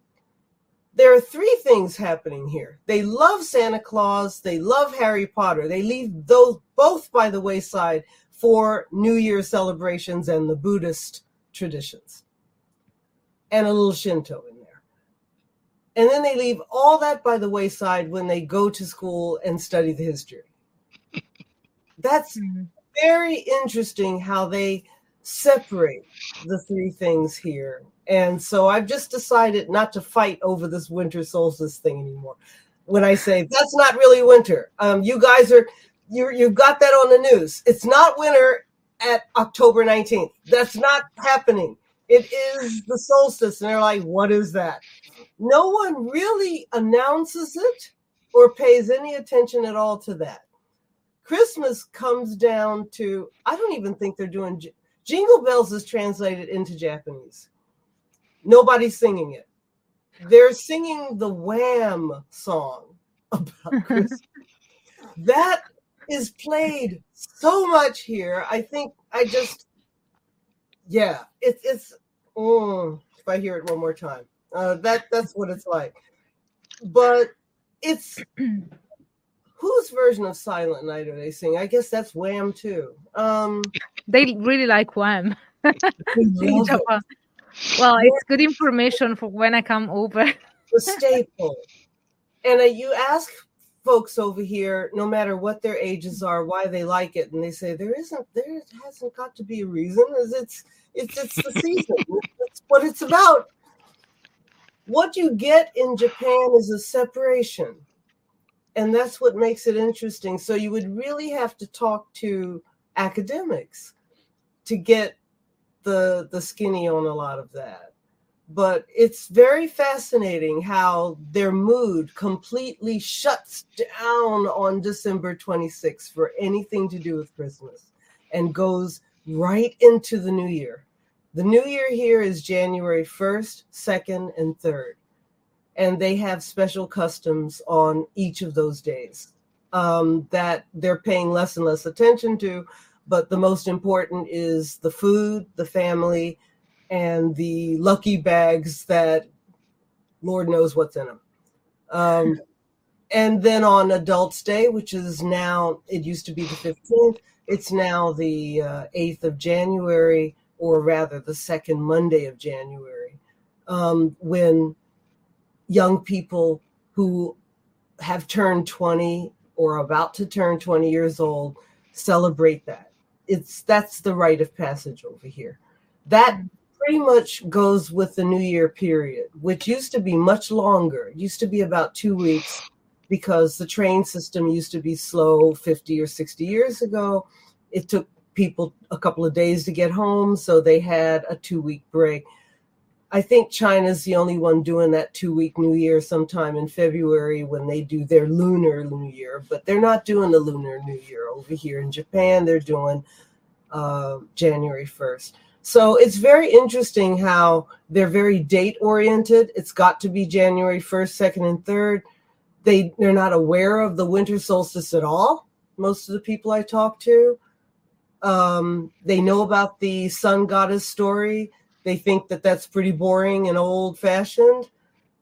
There are three things happening here. They love Santa Claus, they love Harry Potter. They leave those both by the wayside for New Year celebrations and the Buddhist traditions and a little Shinto in there. And then they leave all that by the wayside when they go to school and study the history. That's mm-hmm. very interesting how they separate the three things here. And so I've just decided not to fight over this winter solstice thing anymore. When I say that's not really winter, um, you guys are you you've got that on the news. It's not winter at October 19th. That's not happening. It is the solstice. And they're like, what is that? No one really announces it or pays any attention at all to that. Christmas comes down to, I don't even think they're doing Jingle Bells is translated into Japanese. Nobody's singing it. They're singing the Wham song about Christmas. that is played so much here. I think I just, yeah, it, it's Mm, if I hear it one more time, uh, that that's what it's like. But it's whose version of Silent Night are they singing? I guess that's Wham too. Um, they really like Wham. well, it's good information for when I come over. the staple. and uh, you ask folks over here, no matter what their ages are, why they like it, and they say there isn't, there hasn't got to be a reason. Is it's it's it's the season. That's what it's about. What you get in Japan is a separation, and that's what makes it interesting. So you would really have to talk to academics to get the the skinny on a lot of that but it's very fascinating how their mood completely shuts down on December 26th for anything to do with Christmas and goes right into the new year. The new year here is January 1st, 2nd, and 3rd. And they have special customs on each of those days um, that they're paying less and less attention to. But the most important is the food, the family, and the lucky bags that Lord knows what's in them. Um, and then on Adults Day, which is now, it used to be the 15th, it's now the uh, 8th of January, or rather the second Monday of January, um, when young people who have turned 20 or about to turn 20 years old celebrate that. It's that's the rite of passage over here. That pretty much goes with the New Year period, which used to be much longer. It used to be about two weeks because the train system used to be slow 50 or 60 years ago. It took people a couple of days to get home, so they had a two week break. I think China's the only one doing that two week New Year sometime in February when they do their lunar New Year, but they're not doing the lunar New Year over here in Japan. They're doing uh, January 1st. So it's very interesting how they're very date oriented. It's got to be January 1st, 2nd, and 3rd. They they're not aware of the winter solstice at all. Most of the people I talk to, um, they know about the sun goddess story. They think that that's pretty boring and old fashioned,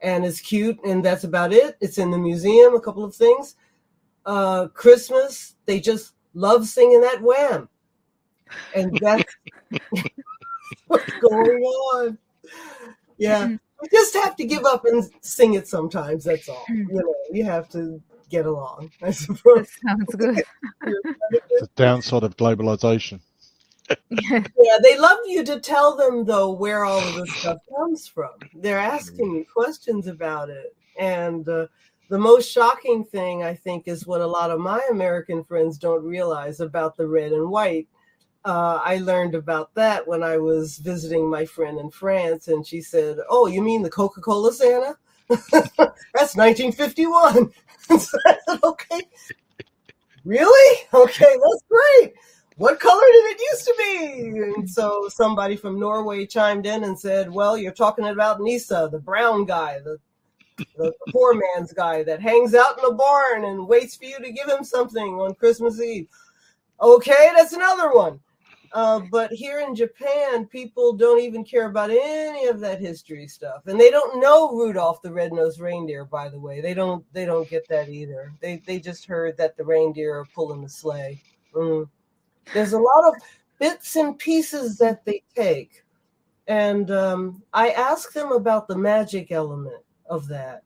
and it's cute, and that's about it. It's in the museum. A couple of things. Uh, Christmas, they just love singing that wham, and that's what's going on. Yeah, mm-hmm. you just have to give up and sing it sometimes. That's all. Mm-hmm. You know, you have to get along. I suppose. That Sounds good. the downside of globalization. Yeah, they love you to tell them though where all of this stuff comes from. They're asking you questions about it, and uh, the most shocking thing I think is what a lot of my American friends don't realize about the red and white uh, I learned about that when I was visiting my friend in France, and she said, "Oh, you mean the Coca-Cola Santa? That's 1951." so I said, "Okay, really? Okay, that's great. What color did it used to be?" And so somebody from Norway chimed in and said, "Well, you're talking about Nisse, the brown guy, the the poor man's guy that hangs out in the barn and waits for you to give him something on Christmas Eve." Okay, that's another one. Uh, but here in Japan, people don't even care about any of that history stuff, and they don't know Rudolph the Red-Nosed Reindeer. By the way, they don't they don't get that either. They they just heard that the reindeer are pulling the sleigh. Mm. There's a lot of bits and pieces that they take, and um, I ask them about the magic element of that,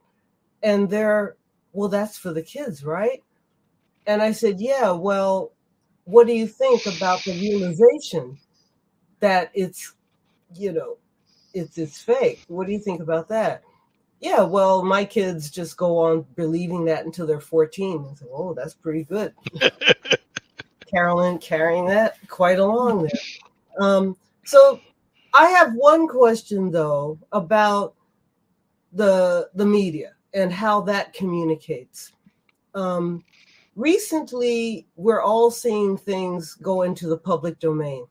and they're well, that's for the kids, right? And I said, yeah, well, what do you think about the realization that it's you know it's it's fake? What do you think about that? Yeah well my kids just go on believing that until they're 14 and say oh that's pretty good carolyn carrying that quite along there um, so i have one question though about the the media and how that communicates um, recently we're all seeing things go into the public domain.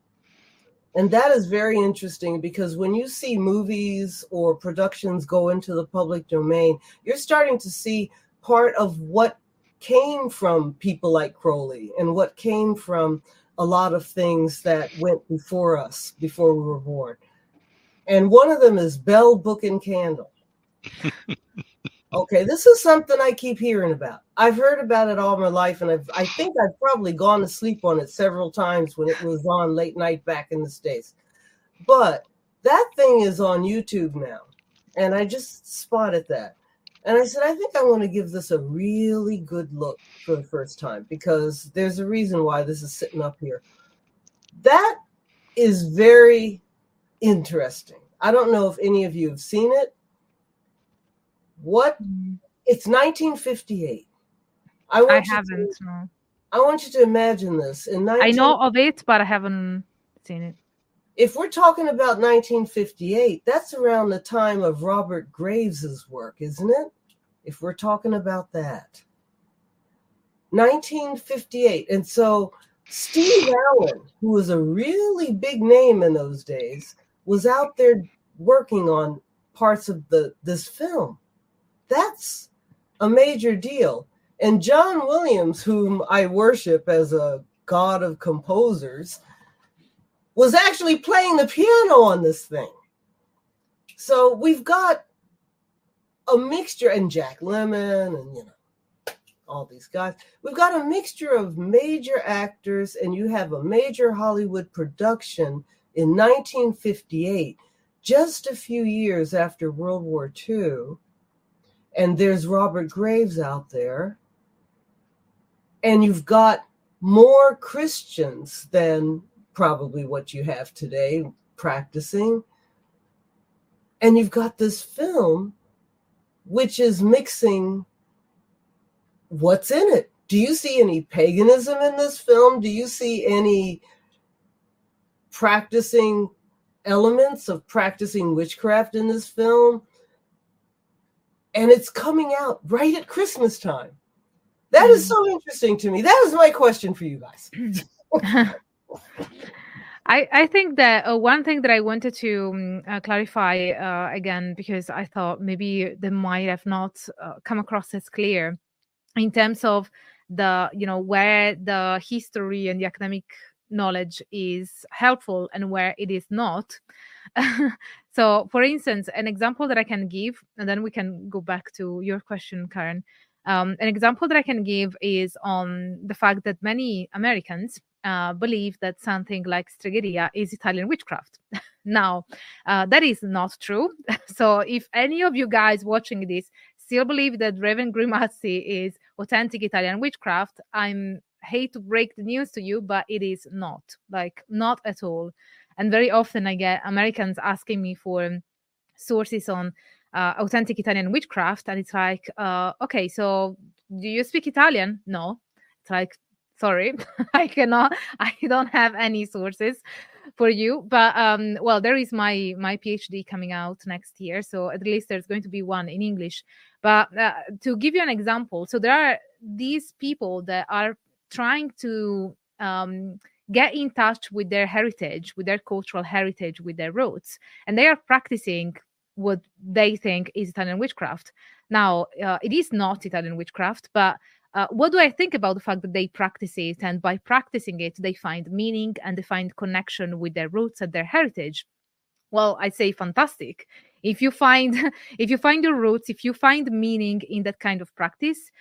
And that is very interesting because when you see movies or productions go into the public domain, you're starting to see part of what came from people like Crowley and what came from a lot of things that went before us, before we were born. And one of them is Bell Book and Candle. Okay, this is something I keep hearing about. I've heard about it all my life, and I've, I think I've probably gone to sleep on it several times when it was on late night back in the States. But that thing is on YouTube now, and I just spotted that. And I said, I think I want to give this a really good look for the first time because there's a reason why this is sitting up here. That is very interesting. I don't know if any of you have seen it. What? It's 1958. I, I haven't. To. I want you to imagine this. In 19, I know of it, but I haven't seen it. If we're talking about 1958, that's around the time of Robert Graves's work, isn't it? If we're talking about that. 1958. And so Steve Allen, who was a really big name in those days, was out there working on parts of the this film. That's a major deal. And John Williams, whom I worship as a god of composers, was actually playing the piano on this thing. So we've got a mixture, and Jack Lemmon, and you know, all these guys. We've got a mixture of major actors, and you have a major Hollywood production in 1958, just a few years after World War II. And there's Robert Graves out there. And you've got more Christians than probably what you have today practicing. And you've got this film which is mixing what's in it. Do you see any paganism in this film? Do you see any practicing elements of practicing witchcraft in this film? And it's coming out right at Christmas time. That is mm. so interesting to me. That is my question for you guys. I, I think that uh, one thing that I wanted to um, clarify uh, again, because I thought maybe they might have not uh, come across as clear in terms of the, you know, where the history and the academic knowledge is helpful and where it is not. so, for instance, an example that I can give, and then we can go back to your question, Karen. Um, an example that I can give is on the fact that many Americans uh, believe that something like Stregheria is Italian witchcraft. now, uh, that is not true. so, if any of you guys watching this still believe that Raven Grimassi is authentic Italian witchcraft, I'm hate to break the news to you, but it is not. Like, not at all. And very often I get Americans asking me for sources on uh, authentic Italian witchcraft, and it's like, uh, okay, so do you speak Italian? No. It's like, sorry i cannot i don't have any sources for you but um well there is my my phd coming out next year so at least there's going to be one in english. But uh, to give you an example so there are these people that are trying to um, get in touch with their heritage with their cultural heritage with their roots and they are practicing what they think is italian witchcraft. Now uh, it is not italian witchcraft but uh, what do I think about the fact that they practice it? And by practicing it, they find meaning and they find connection with their roots and their heritage. Well, I say fantastic. If you find if you find your roots, if you find meaning in that kind of practice,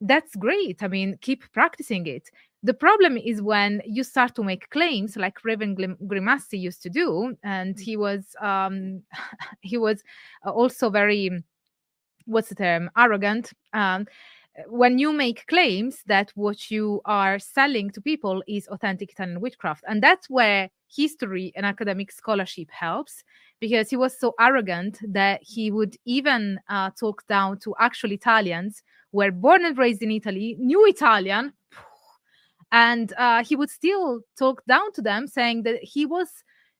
that's great. I mean, keep practicing it. The problem is when you start to make claims like Raven Grimassi used to do, and mm. he was um, he was also very what's the term arrogant. Um, when you make claims that what you are selling to people is authentic Italian witchcraft. And that's where history and academic scholarship helps because he was so arrogant that he would even uh, talk down to actual Italians who were born and raised in Italy, knew Italian, and uh, he would still talk down to them, saying that he was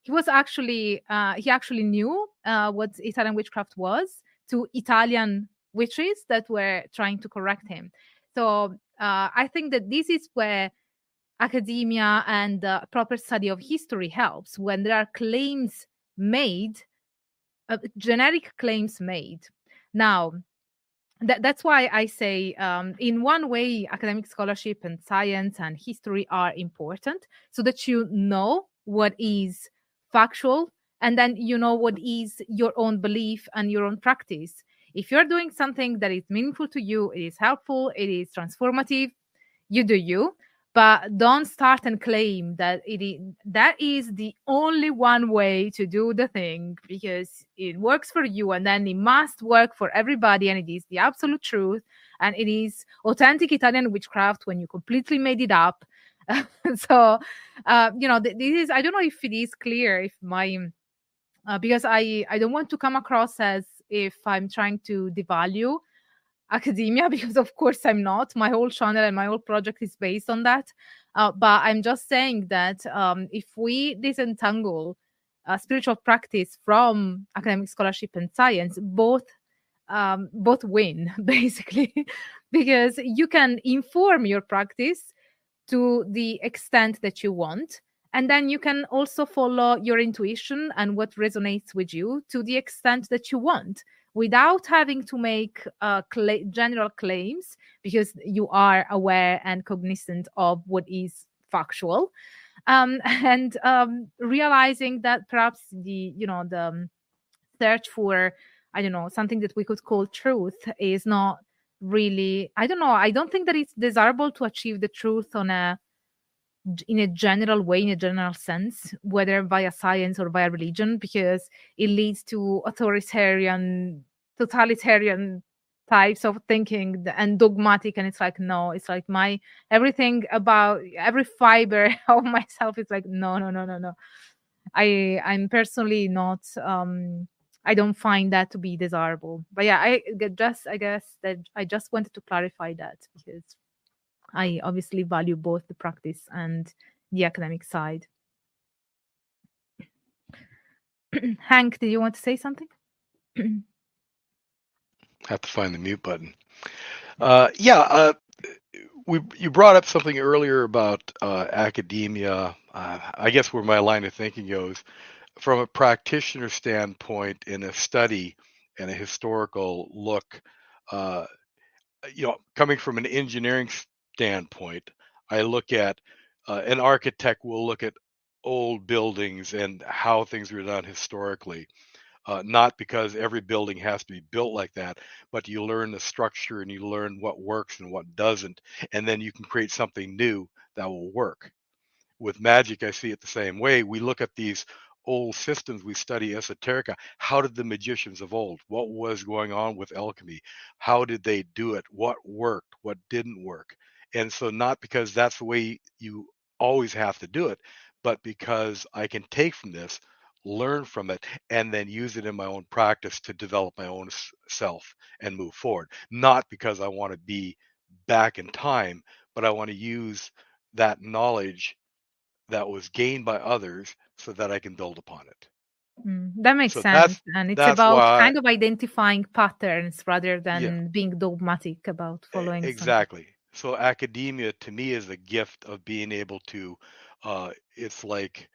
he was actually uh, he actually knew uh, what Italian witchcraft was to Italian witches that were trying to correct him. So uh, I think that this is where academia and the proper study of history helps when there are claims made, uh, generic claims made. Now, that, that's why I say, um, in one way, academic scholarship and science and history are important so that you know what is factual and then you know what is your own belief and your own practice if you're doing something that is meaningful to you, it is helpful, it is transformative, you do you. but don't start and claim that it is, that is the only one way to do the thing because it works for you and then it must work for everybody and it is the absolute truth and it is authentic italian witchcraft when you completely made it up so uh, you know this is i don't know if it is clear if my uh, because i i don't want to come across as if i'm trying to devalue academia because of course i'm not. My whole channel and my whole project is based on that. Uh, but i'm just saying that um, if we disentangle uh, spiritual practice from academic scholarship and science both um, both win basically. Because you can inform your practice to the extent that you want and then you can also follow your intuition and what resonates with you to the extent that you want without having to make uh, cl- general claims because you are aware and cognizant of what is factual. Um, and um, realizing that perhaps the you know the um, search for i don't know something that we could call truth is not really i don't know i don't think that it's desirable to achieve the truth on a in a general way, in a general sense, whether via science or via religion, because it leads to authoritarian, totalitarian types of thinking and dogmatic. And it's like, no, it's like my everything about every fiber of myself is like, no, no, no, no, no. I I'm personally not um I don't find that to be desirable. But yeah, I just I guess that I just wanted to clarify that because I obviously value both the practice and the academic side. Hank, did you want to say something? Have to find the mute button. Uh, yeah, uh, we you brought up something earlier about uh, academia. Uh, I guess where my line of thinking goes, from a practitioner standpoint, in a study and a historical look, uh, you know, coming from an engineering standpoint, I look at uh, an architect will look at old buildings and how things were done historically. Uh, not because every building has to be built like that, but you learn the structure and you learn what works and what doesn't, and then you can create something new that will work. With magic, I see it the same way. We look at these old systems, we study esoterica. How did the magicians of old? What was going on with alchemy? How did they do it? What worked? What didn't work? And so, not because that's the way you always have to do it, but because I can take from this, learn from it, and then use it in my own practice to develop my own self and move forward. Not because I want to be back in time, but I want to use that knowledge that was gained by others so that I can build upon it. Mm, that makes so sense. And it's about why, kind of identifying patterns rather than yeah. being dogmatic about following. Exactly. Something. So academia to me is a gift of being able to. Uh, it's like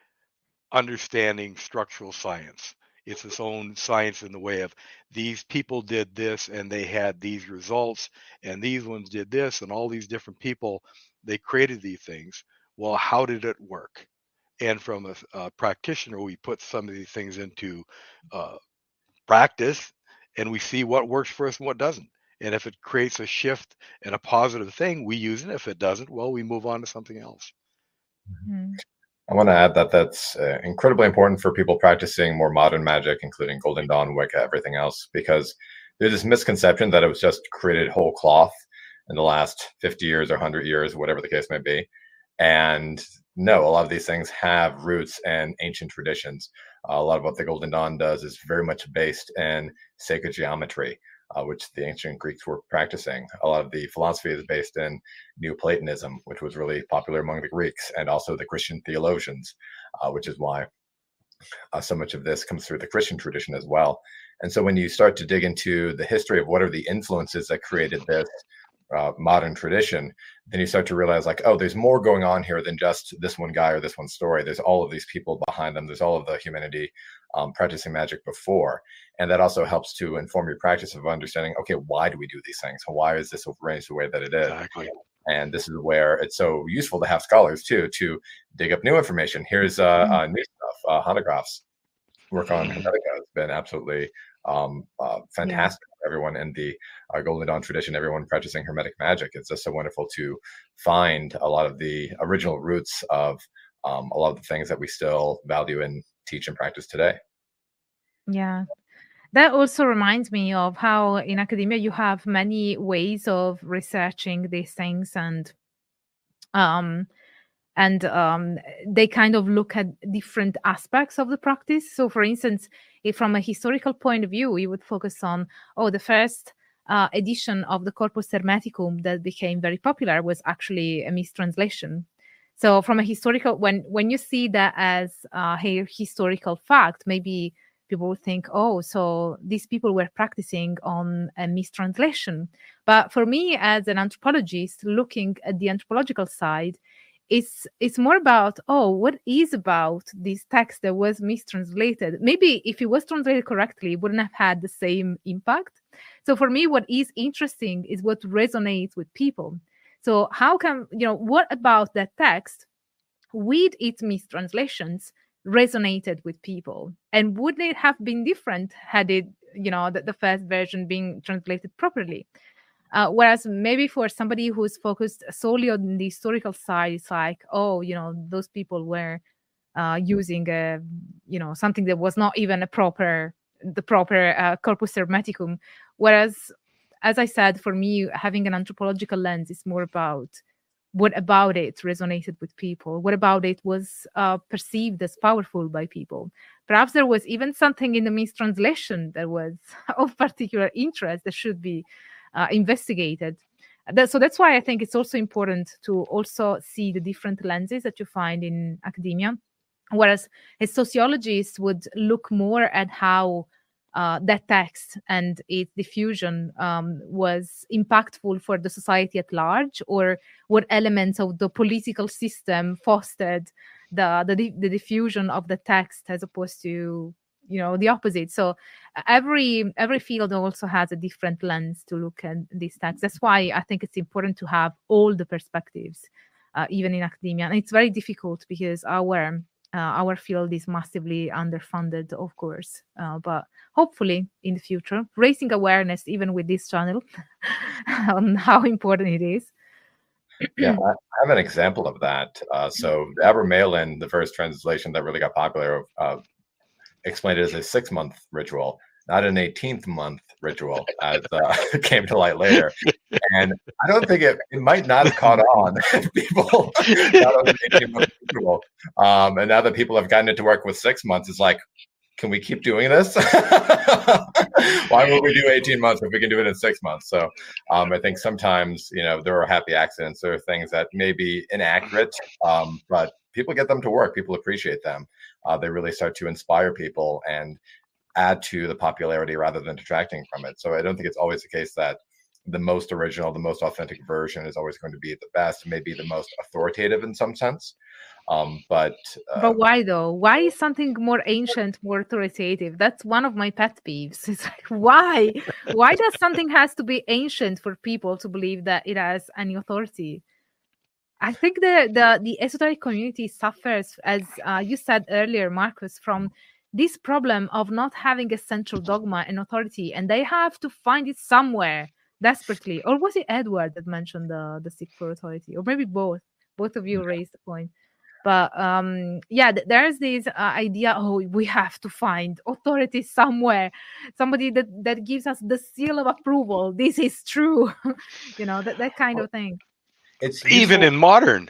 understanding structural science. It's its own science in the way of these people did this and they had these results, and these ones did this, and all these different people they created these things. Well, how did it work? And from a, a practitioner, we put some of these things into uh, practice, and we see what works for us and what doesn't. And if it creates a shift and a positive thing, we use it. If it doesn't, well, we move on to something else. Mm-hmm. I want to add that that's uh, incredibly important for people practicing more modern magic, including Golden Dawn, Wicca, everything else, because there's this misconception that it was just created whole cloth in the last 50 years or 100 years, whatever the case may be. And no, a lot of these things have roots and ancient traditions. Uh, a lot of what the Golden Dawn does is very much based in sacred geometry uh, which the ancient Greeks were practicing. A lot of the philosophy is based in Neoplatonism, which was really popular among the Greeks, and also the Christian theologians, uh, which is why uh, so much of this comes through the Christian tradition as well. And so when you start to dig into the history of what are the influences that created this uh, modern tradition, then you start to realize like, oh, there's more going on here than just this one guy or this one story. There's all of these people behind them. There's all of the humanity um, practicing magic before, and that also helps to inform your practice of understanding. Okay, why do we do these things? Why is this arranged the way that it is? Exactly. And this is where it's so useful to have scholars too to dig up new information. Here's uh, mm-hmm. uh new stuff. Uh, Hanegraaff's work on Hermetica has been absolutely um, uh, fantastic yeah. everyone in the uh, Golden Dawn tradition, everyone practicing Hermetic magic. It's just so wonderful to find a lot of the original roots of um, a lot of the things that we still value and teach and practice today. Yeah. That also reminds me of how in academia you have many ways of researching these things and um and um, they kind of look at different aspects of the practice. So, for instance, if from a historical point of view, you would focus on, oh, the first uh, edition of the Corpus Hermeticum that became very popular was actually a mistranslation. So, from a historical, when when you see that as a historical fact, maybe people think, oh, so these people were practicing on a mistranslation. But for me, as an anthropologist, looking at the anthropological side, it's it's more about oh what is about this text that was mistranslated? Maybe if it was translated correctly it wouldn't have had the same impact. So for me what is interesting is what resonates with people so how can you know what about that text with its mistranslations resonated with people and wouldn't it have been different had it you know the, the first version being translated properly uh, whereas maybe for somebody who's focused solely on the historical side, it's like, oh, you know, those people were uh, using a, you know, something that was not even a proper, the proper uh, corpus hermeticum. Whereas, as I said, for me, having an anthropological lens is more about what about it resonated with people what about it was uh, perceived as powerful by people perhaps there was even something in the mistranslation that was of particular interest that should be uh, investigated. That, so that's why I think it's also important to also see the different lenses that you find in academia. Whereas a sociologist would look more at how uh, that text and its diffusion um, was impactful for the society at large, or what elements of the political system fostered the, the, the diffusion of the text as opposed to you know the opposite. So every every field also has a different lens to look at these texts that's why i think it's important to have all the perspectives uh, even in academia. And it's very difficult because our our field is massively underfunded of course uh, but hopefully in the future raising awareness even with this channel on how important it is yeah, I have an example of that. Uh, so, Abramelin, the first translation that really got popular of explained it as a six month ritual, not an 18th month ritual, as uh, came to light later. And I don't think it, it might not have caught on people not on the 18 month ritual. Um, and now that people have gotten it to work with six months, it's like, can we keep doing this? Why would we do 18 months if we can do it in six months? So um, I think sometimes, you know, there are happy accidents. There are things that may be inaccurate, um, but people get them to work. People appreciate them. Uh, they really start to inspire people and add to the popularity rather than detracting from it. So I don't think it's always the case that the most original, the most authentic version is always going to be the best, maybe the most authoritative in some sense. Um, but uh, but why though? Why is something more ancient more authoritative? That's one of my pet peeves. It's like why? why does something has to be ancient for people to believe that it has any authority? I think the the the esoteric community suffers, as uh, you said earlier, Marcus, from this problem of not having a central dogma and authority, and they have to find it somewhere desperately. Or was it Edward that mentioned the the seek for authority, or maybe both? Both of you raised the point. But um, yeah, th- there's this uh, idea. Oh, we have to find authority somewhere, somebody that that gives us the seal of approval. This is true, you know that that kind of thing it's even in modern.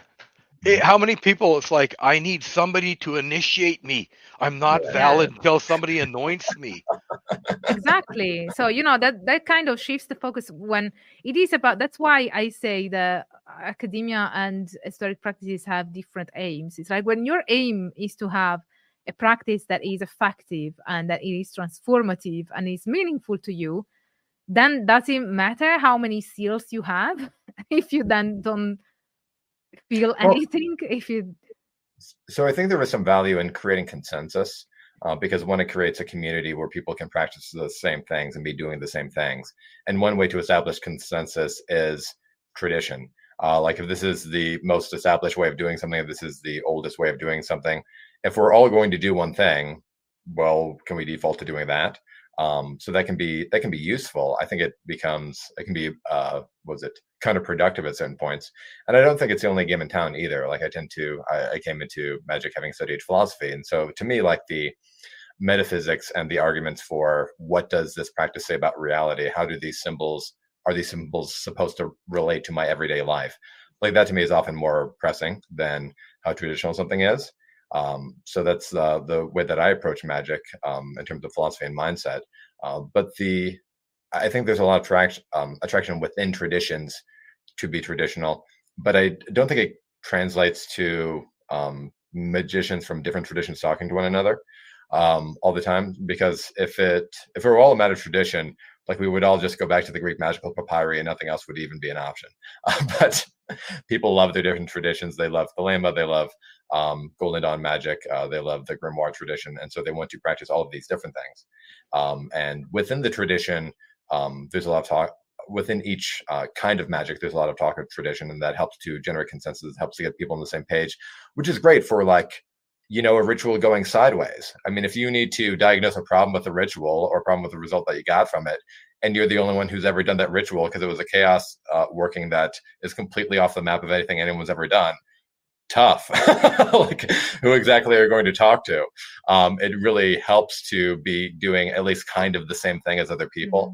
It, how many people? It's like I need somebody to initiate me. I'm not yeah. valid until somebody anoints me. Exactly. So you know that that kind of shifts the focus when it is about. That's why I say the academia and historic practices have different aims. It's like when your aim is to have a practice that is effective and that it is transformative and is meaningful to you, then does it matter how many seals you have if you then don't feel anything well, if you so i think there is some value in creating consensus uh, because one it creates a community where people can practice the same things and be doing the same things. And one way to establish consensus is tradition. Uh, like if this is the most established way of doing something if this is the oldest way of doing something if we're all going to do one thing well can we default to doing that Um, so that can be that can be useful. I think it becomes it can be uh, was it counterproductive at certain points. And I don't think it's the only game in town either. Like I tend to I, I came into magic having studied philosophy, and so to me, like the metaphysics and the arguments for what does this practice say about reality? How do these symbols are these symbols supposed to relate to my everyday life? Like that to me is often more pressing than how traditional something is. Um, so that's uh, the way that I approach magic um, in terms of philosophy and mindset. Uh, but the I think there's a lot of attraction um, attraction within traditions to be traditional, but I don't think it translates to um, magicians from different traditions talking to one another um, all the time. Because if it if it were all a matter of tradition, like we would all just go back to the Greek magical papyri and nothing else would even be an option. Uh, but people love their different traditions. They love Thelema, they love um, Golden Dawn magic, uh, they love the grimoire tradition, and so they want to practice all of these different things. Um, and within the tradition, um, there's a lot of talk within each uh, kind of magic. There's a lot of talk of tradition, and that helps to generate consensus. Helps to get people on the same page, which is great for like you know a ritual going sideways. I mean, if you need to diagnose a problem with a ritual or a problem with the result that you got from it, and you're the only one who's ever done that ritual because it was a chaos uh, working that is completely off the map of anything anyone's ever done tough like who exactly are you going to talk to um, it really helps to be doing at least kind of the same thing as other people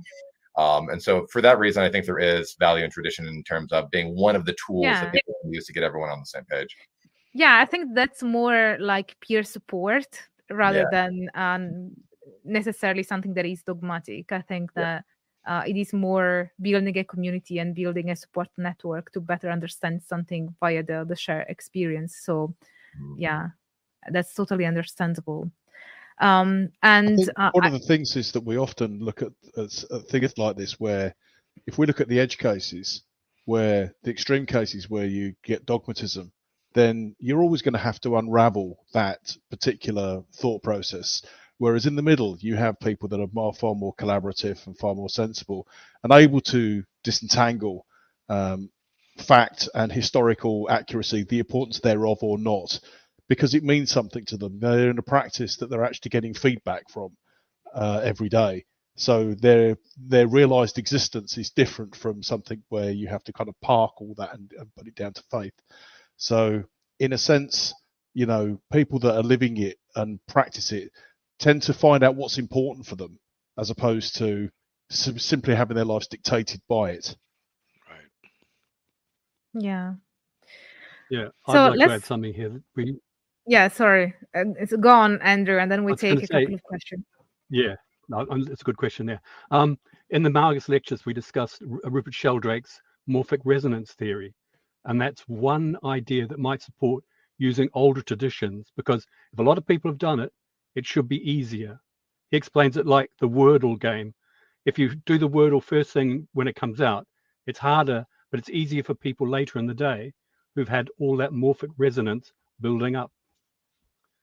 mm-hmm. um, and so for that reason i think there is value in tradition in terms of being one of the tools yeah. that people use to get everyone on the same page yeah i think that's more like peer support rather yeah. than um, necessarily something that is dogmatic i think that uh, it is more building a community and building a support network to better understand something via the, the shared experience. So mm-hmm. yeah that's totally understandable. Um, and uh, one of the things is that we often look at, at, at things like this where if we look at the edge cases where the extreme cases where you get dogmatism then you're always going to have to unravel that particular thought process Whereas in the middle, you have people that are more, far more collaborative and far more sensible and able to disentangle um, fact and historical accuracy, the importance thereof or not, because it means something to them. They're in a practice that they're actually getting feedback from uh, every day. So their their realized existence is different from something where you have to kind of park all that and, and put it down to faith. So in a sense, you know, people that are living it and practice it, tend to find out what's important for them as opposed to simply having their lives dictated by it. Right. Yeah. Yeah. I'd so like let's... to add something here. We... Yeah, sorry. It's gone, Andrew, and then we take a say, couple of questions. Yeah, no, it's a good question there. Um, in the Magus lectures, we discussed Rupert Sheldrake's morphic resonance theory, and that's one idea that might support using older traditions because if a lot of people have done it, it should be easier. He explains it like the Wordle game. If you do the Wordle first thing when it comes out, it's harder, but it's easier for people later in the day who've had all that morphic resonance building up.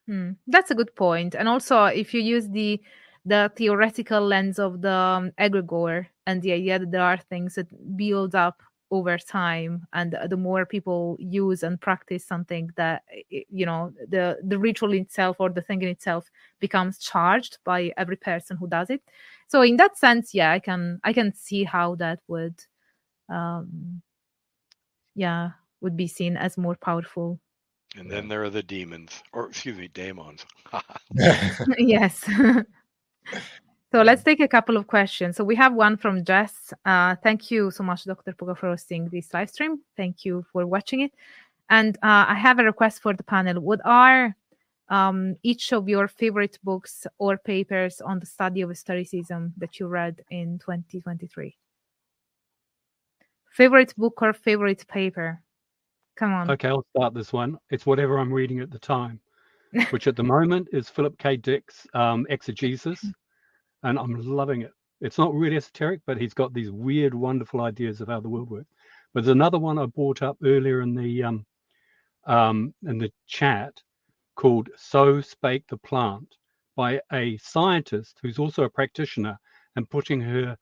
Hmm. That's a good point. And also, if you use the the theoretical lens of the um, egregore and the idea that there are things that build up over time and the more people use and practice something that you know the the ritual itself or the thing in itself becomes charged by every person who does it. So in that sense yeah i can i can see how that would um yeah would be seen as more powerful. And then there are the demons or excuse me daemons yes So let's take a couple of questions. So we have one from Jess. Uh, thank you so much, Dr. Puca, for hosting this live stream. Thank you for watching it. And uh, I have a request for the panel. What are um, each of your favorite books or papers on the study of historicism that you read in 2023? Favorite book or favorite paper? Come on. Okay, I'll start this one. It's whatever I'm reading at the time, which at the moment is Philip K. Dick's um, Exegesis and I'm loving it. It's not really esoteric, but he's got these weird, wonderful ideas of how the world works. But there's another one I brought up earlier in the um, um, in the chat called "So Spake the Plant" by a scientist who's also a practitioner and putting her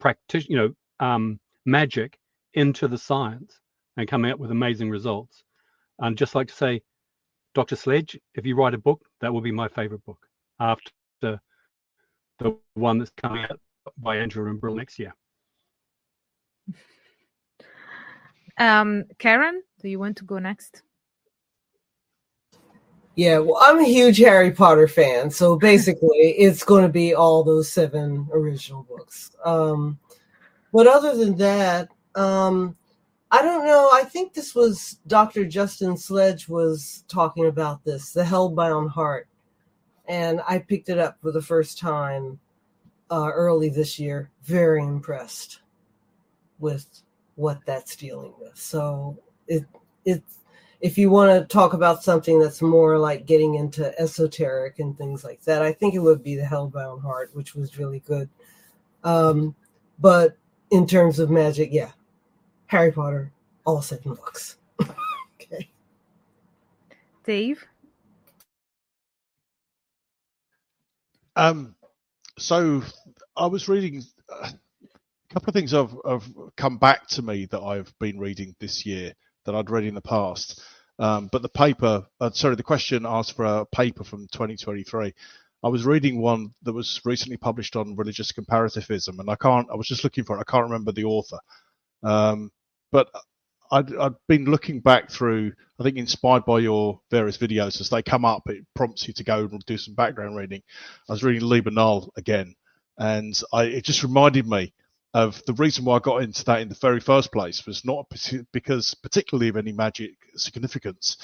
practice, you know, um, magic into the science and coming up with amazing results. And just like to say, Dr. Sledge, if you write a book, that will be my favorite book after the one that's coming out by Andrew and Brill next year. Um, Karen, do you want to go next? Yeah, well, I'm a huge Harry Potter fan, so basically, it's going to be all those seven original books. Um, but other than that, um, I don't know. I think this was Dr. Justin Sledge was talking about this, the Hellbound Heart, and I picked it up for the first time uh, early this year. Very impressed with what that's dealing with. So it it if you want to talk about something that's more like getting into esoteric and things like that, I think it would be the Hellbound Heart, which was really good. Um, but in terms of magic, yeah, Harry Potter, all seven books. okay. Dave. Um, so I was reading uh, a couple of things have, have come back to me that I've been reading this year that I'd read in the past. Um, but the paper, uh, sorry, the question asked for a paper from 2023. I was reading one that was recently published on religious comparativism, and I can't. I was just looking for it. I can't remember the author. Um, but I'd, I'd been looking back through. I think inspired by your various videos as they come up, it prompts you to go and do some background reading. I was reading Liber again, and I, it just reminded me of the reason why I got into that in the very first place was not because particularly of any magic significance.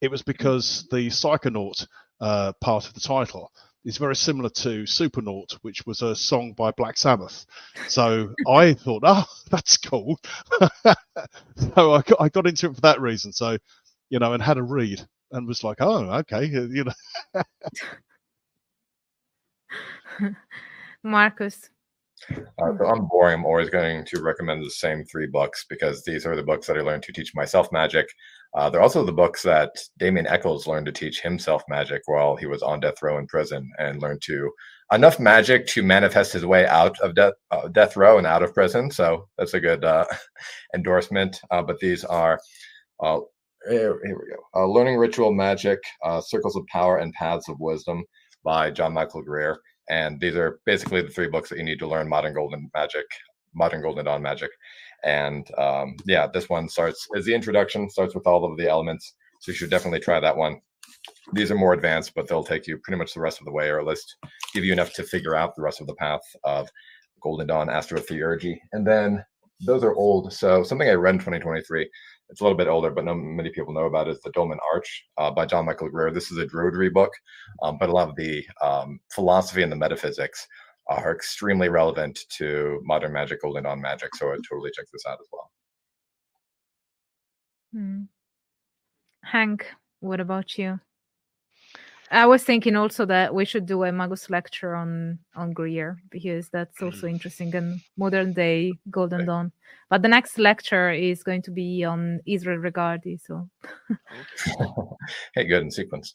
It was because the Psychonaut uh, part of the title is very similar to Supernaut, which was a song by Black Sabbath. So I thought, oh, that's cool. so I got, I got into it for that reason. So, you know, and had a read and was like, oh, okay, you know. Marcus. Uh, so I'm boring. I'm always going to recommend the same three books because these are the books that I learned to teach myself magic. Uh, they're also the books that Damien Echols learned to teach himself magic while he was on death row in prison and learned to enough magic to manifest his way out of death uh, death row and out of prison. So that's a good uh, endorsement. Uh, but these are uh, here, here, we go. Learning Ritual Magic, Circles of Power and Paths of Wisdom by John Michael Greer. And these are basically the three books that you need to learn modern golden magic, modern golden dawn magic. And um, yeah, this one starts is the introduction, starts with all of the elements. So you should definitely try that one. These are more advanced, but they'll take you pretty much the rest of the way, or at least give you enough to figure out the rest of the path of Golden Dawn Astrotheurgy. And then those are old. So something I read in 2023 it's a little bit older, but not many people know about it, is The Dolmen Arch uh, by John Michael Greer. This is a Druidry book, um, but a lot of the um, philosophy and the metaphysics are extremely relevant to modern magic, golden dawn magic. So I totally check this out as well. Hmm. Hank, what about you? I was thinking also that we should do a Magus lecture on on Greer because that's also mm. interesting and modern day Golden Dawn. But the next lecture is going to be on Israel Regardie. So, hey, good in sequence.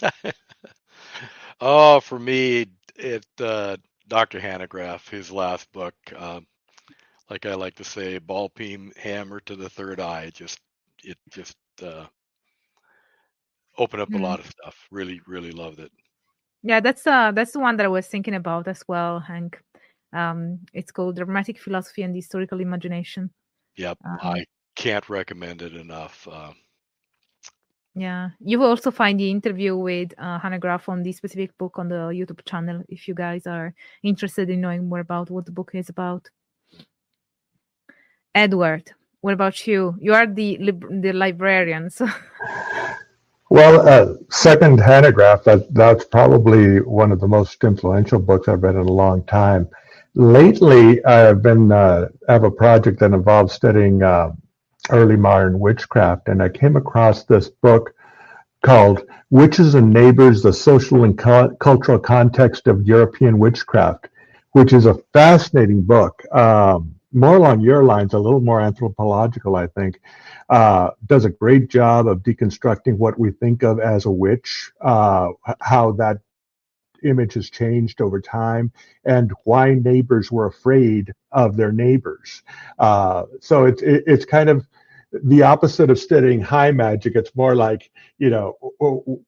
oh, for me, it uh, Dr. Hanegraaff, his last book, uh, like I like to say, ball peen hammer to the third eye. Just it just uh, opened up mm. a lot of stuff. Really, really loved it. Yeah, that's uh that's the one that I was thinking about as well, Hank. Um, it's called Dramatic Philosophy and Historical Imagination. Yep, uh, I can't recommend it enough. Uh, yeah, you will also find the interview with uh, Hanegraaff on this specific book on the YouTube channel if you guys are interested in knowing more about what the book is about. Edward, what about you? You are the the librarian, so Well, uh, second Hanegraaff, that, that's probably one of the most influential books I've read in a long time. Lately, I've been uh, have a project that involves studying uh, early modern witchcraft, and I came across this book called "Witches and Neighbors: The Social and Co- Cultural Context of European Witchcraft," which is a fascinating book. Um, more along your lines, a little more anthropological, I think uh, does a great job of deconstructing what we think of as a witch, uh, how that image has changed over time, and why neighbors were afraid of their neighbors. Uh, so it's it, it's kind of the opposite of studying high magic. It's more like, you know,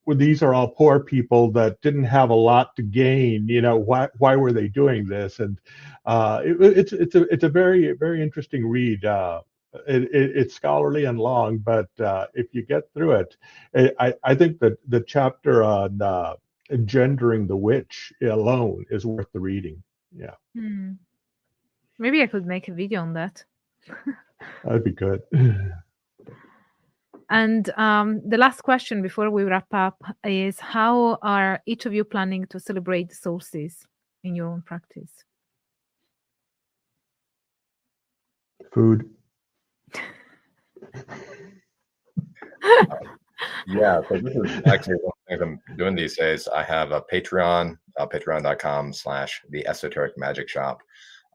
these are all poor people that didn't have a lot to gain. You know, why why were they doing this? And uh, it, it's it's a it's a very very interesting read. Uh, it, it, it's scholarly and long, but uh, if you get through it, I, I think that the chapter on uh, engendering the witch alone is worth the reading. Yeah. Hmm. Maybe I could make a video on that. That'd be good. And um, the last question before we wrap up is how are each of you planning to celebrate the solstice in your own practice? Food. yeah, so this is actually one thing I'm doing these days. I have a Patreon, uh, patreon.com slash the esoteric magic shop.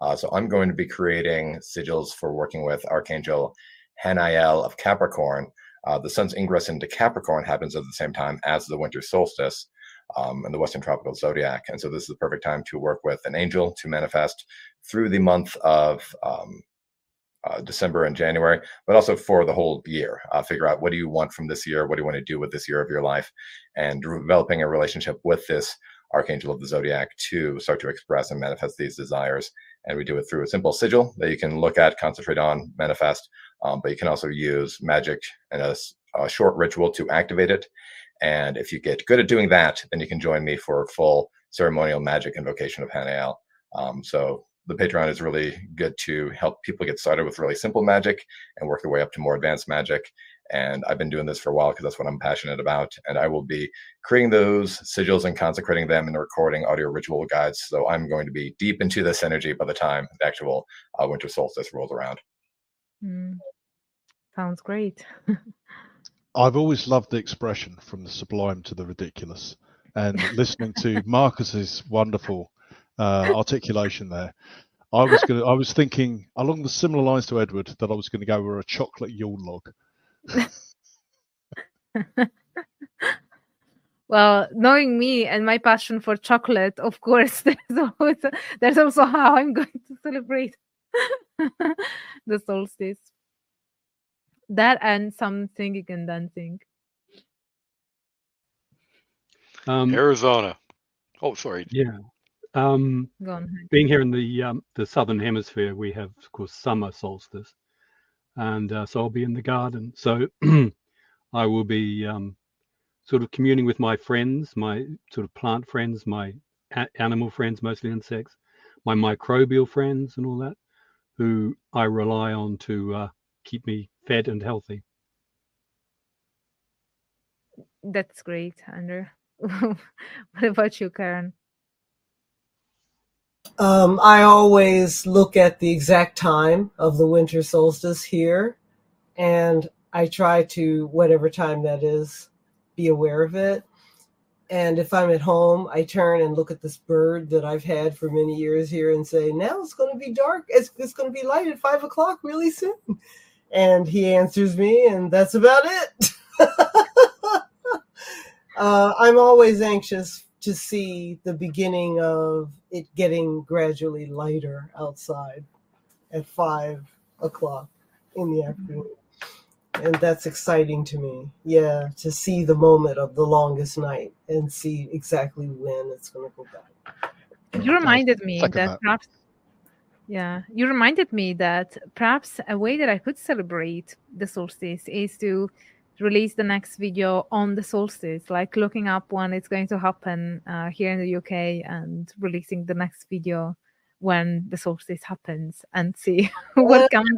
Uh, so I'm going to be creating sigils for working with Archangel Hanael of Capricorn. Uh, the sun's ingress into Capricorn happens at the same time as the winter solstice um, in the Western tropical zodiac. And so this is the perfect time to work with an angel to manifest through the month of um, uh, December and January, but also for the whole year. Uh, figure out what do you want from this year? What do you want to do with this year of your life? And developing a relationship with this archangel of the zodiac to start to express and manifest these desires. And we do it through a simple sigil that you can look at, concentrate on, manifest. Um, but you can also use magic and a, a, short ritual to activate it. And if you get good at doing that, then you can join me for full ceremonial magic invocation of Hanael. Um, so the Patreon is really good to help people get started with really simple magic and work their way up to more advanced magic. And I've been doing this for a while because that's what I'm passionate about. And I will be creating those sigils and consecrating them and recording audio ritual guides. So I'm going to be deep into this energy by the time the actual uh, winter solstice rolls around. Mm. Sounds great. I've always loved the expression from the sublime to the ridiculous. And listening to Marcus's wonderful uh, articulation there, I was going I was thinking along the similar lines to Edward that I was going to go with a chocolate Yule log. well, knowing me and my passion for chocolate, of course, there's always there's also how I'm going to celebrate the solstice. That and some singing and dancing. Um, Arizona. Oh, sorry. Yeah. Um, Go on. Being here in the um, the southern hemisphere, we have, of course, summer solstice, and uh, so I'll be in the garden. So I will be um, sort of communing with my friends, my sort of plant friends, my a- animal friends, mostly insects, my microbial friends, and all that, who I rely on to uh, keep me fed and healthy. That's great, Andrew. what about you, Karen? Um, I always look at the exact time of the winter solstice here, and I try to, whatever time that is, be aware of it. And if I'm at home, I turn and look at this bird that I've had for many years here and say, now it's going to be dark. It's, it's going to be light at five o'clock really soon. And he answers me, and that's about it. uh, I'm always anxious to see the beginning of it getting gradually lighter outside at five o'clock in the mm-hmm. afternoon. And that's exciting to me. Yeah, to see the moment of the longest night and see exactly when it's going to go back. You reminded me that perhaps, yeah, you reminded me that perhaps a way that I could celebrate the solstice is to release the next video on the solstice, like looking up when it's going to happen uh, here in the UK and releasing the next video when the solstice happens and see what comes.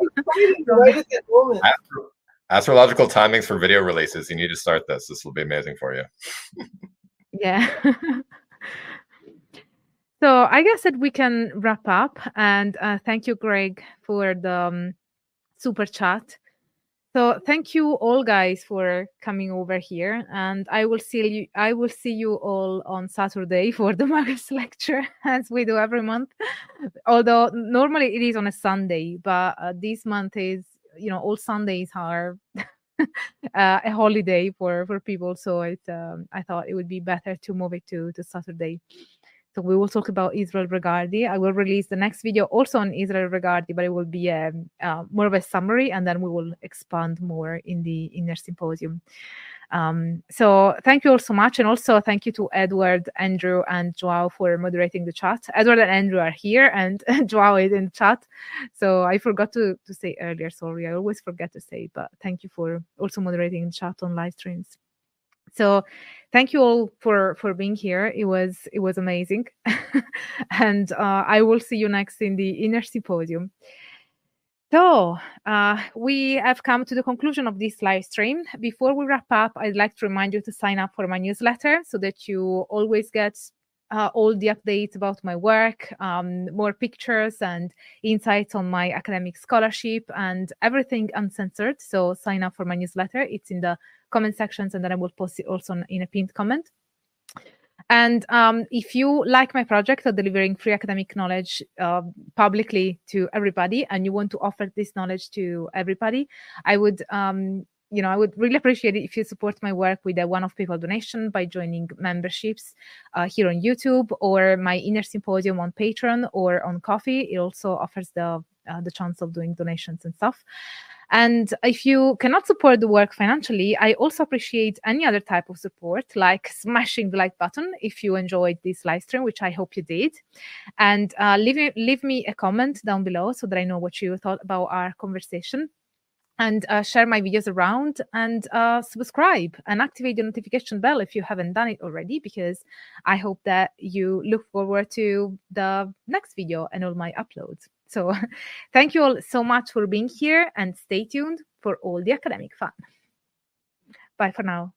Astro- astrological timings for video releases. You need to start this. This will be amazing for you. yeah. so I guess that we can wrap up and uh, thank you, Greg, for the um, super chat. So thank you all guys for coming over here and I will see you I will see you all on Saturday for the Magus lecture as we do every month. Although normally it is on a Sunday, but uh, this month is you know all Sundays are uh, a holiday for for people so it um, I thought it would be better to move it to to Saturday. So we will talk about Israel Regardie. I will release the next video also on Israel Regardie, but it will be a, um, uh, more of a summary, and then we will expand more in the inner symposium. Um, so thank you all so much, and also thank you to Edward, Andrew, and Joao for moderating the chat. Edward and Andrew are here, and Joao is in chat. So I forgot to to say earlier. Sorry, I always forget to say, but thank you for also moderating the chat on live streams so thank you all for for being here. It was it was amazing. And uh, i will see you next in the inner symposium so uh, we have come to the conclusion of this live stream. Before we wrap up i'd like to remind you to sign up for my newsletter so that you always get uh, all the updates about my work, um, more pictures and insights on my academic scholarship, and everything uncensored. So sign up for my newsletter. It's in the comment sections, and then I will post it also in a pinned comment. And um, if you like my project of delivering free academic knowledge uh, publicly to everybody, and you want to offer this knowledge to everybody, I would um, you know, I would really appreciate it if you support my work with a one-off PayPal donation by joining memberships uh, here on YouTube or my inner symposium on Patreon or on Ko-fi. It also offers the uh, the chance of doing donations and stuff. And if you cannot support the work financially, I also appreciate any other type of support, like smashing the like button if you enjoyed this live stream, which I hope you did. And uh, leave, leave me a comment down below so that I know what you thought about our conversation and uh, share my videos around and uh, subscribe and activate the notification bell if you haven't done it already because i hope that you look forward to the next video and all my uploads. So thank you all so much for being here and stay tuned for all the academic fun. Bye for now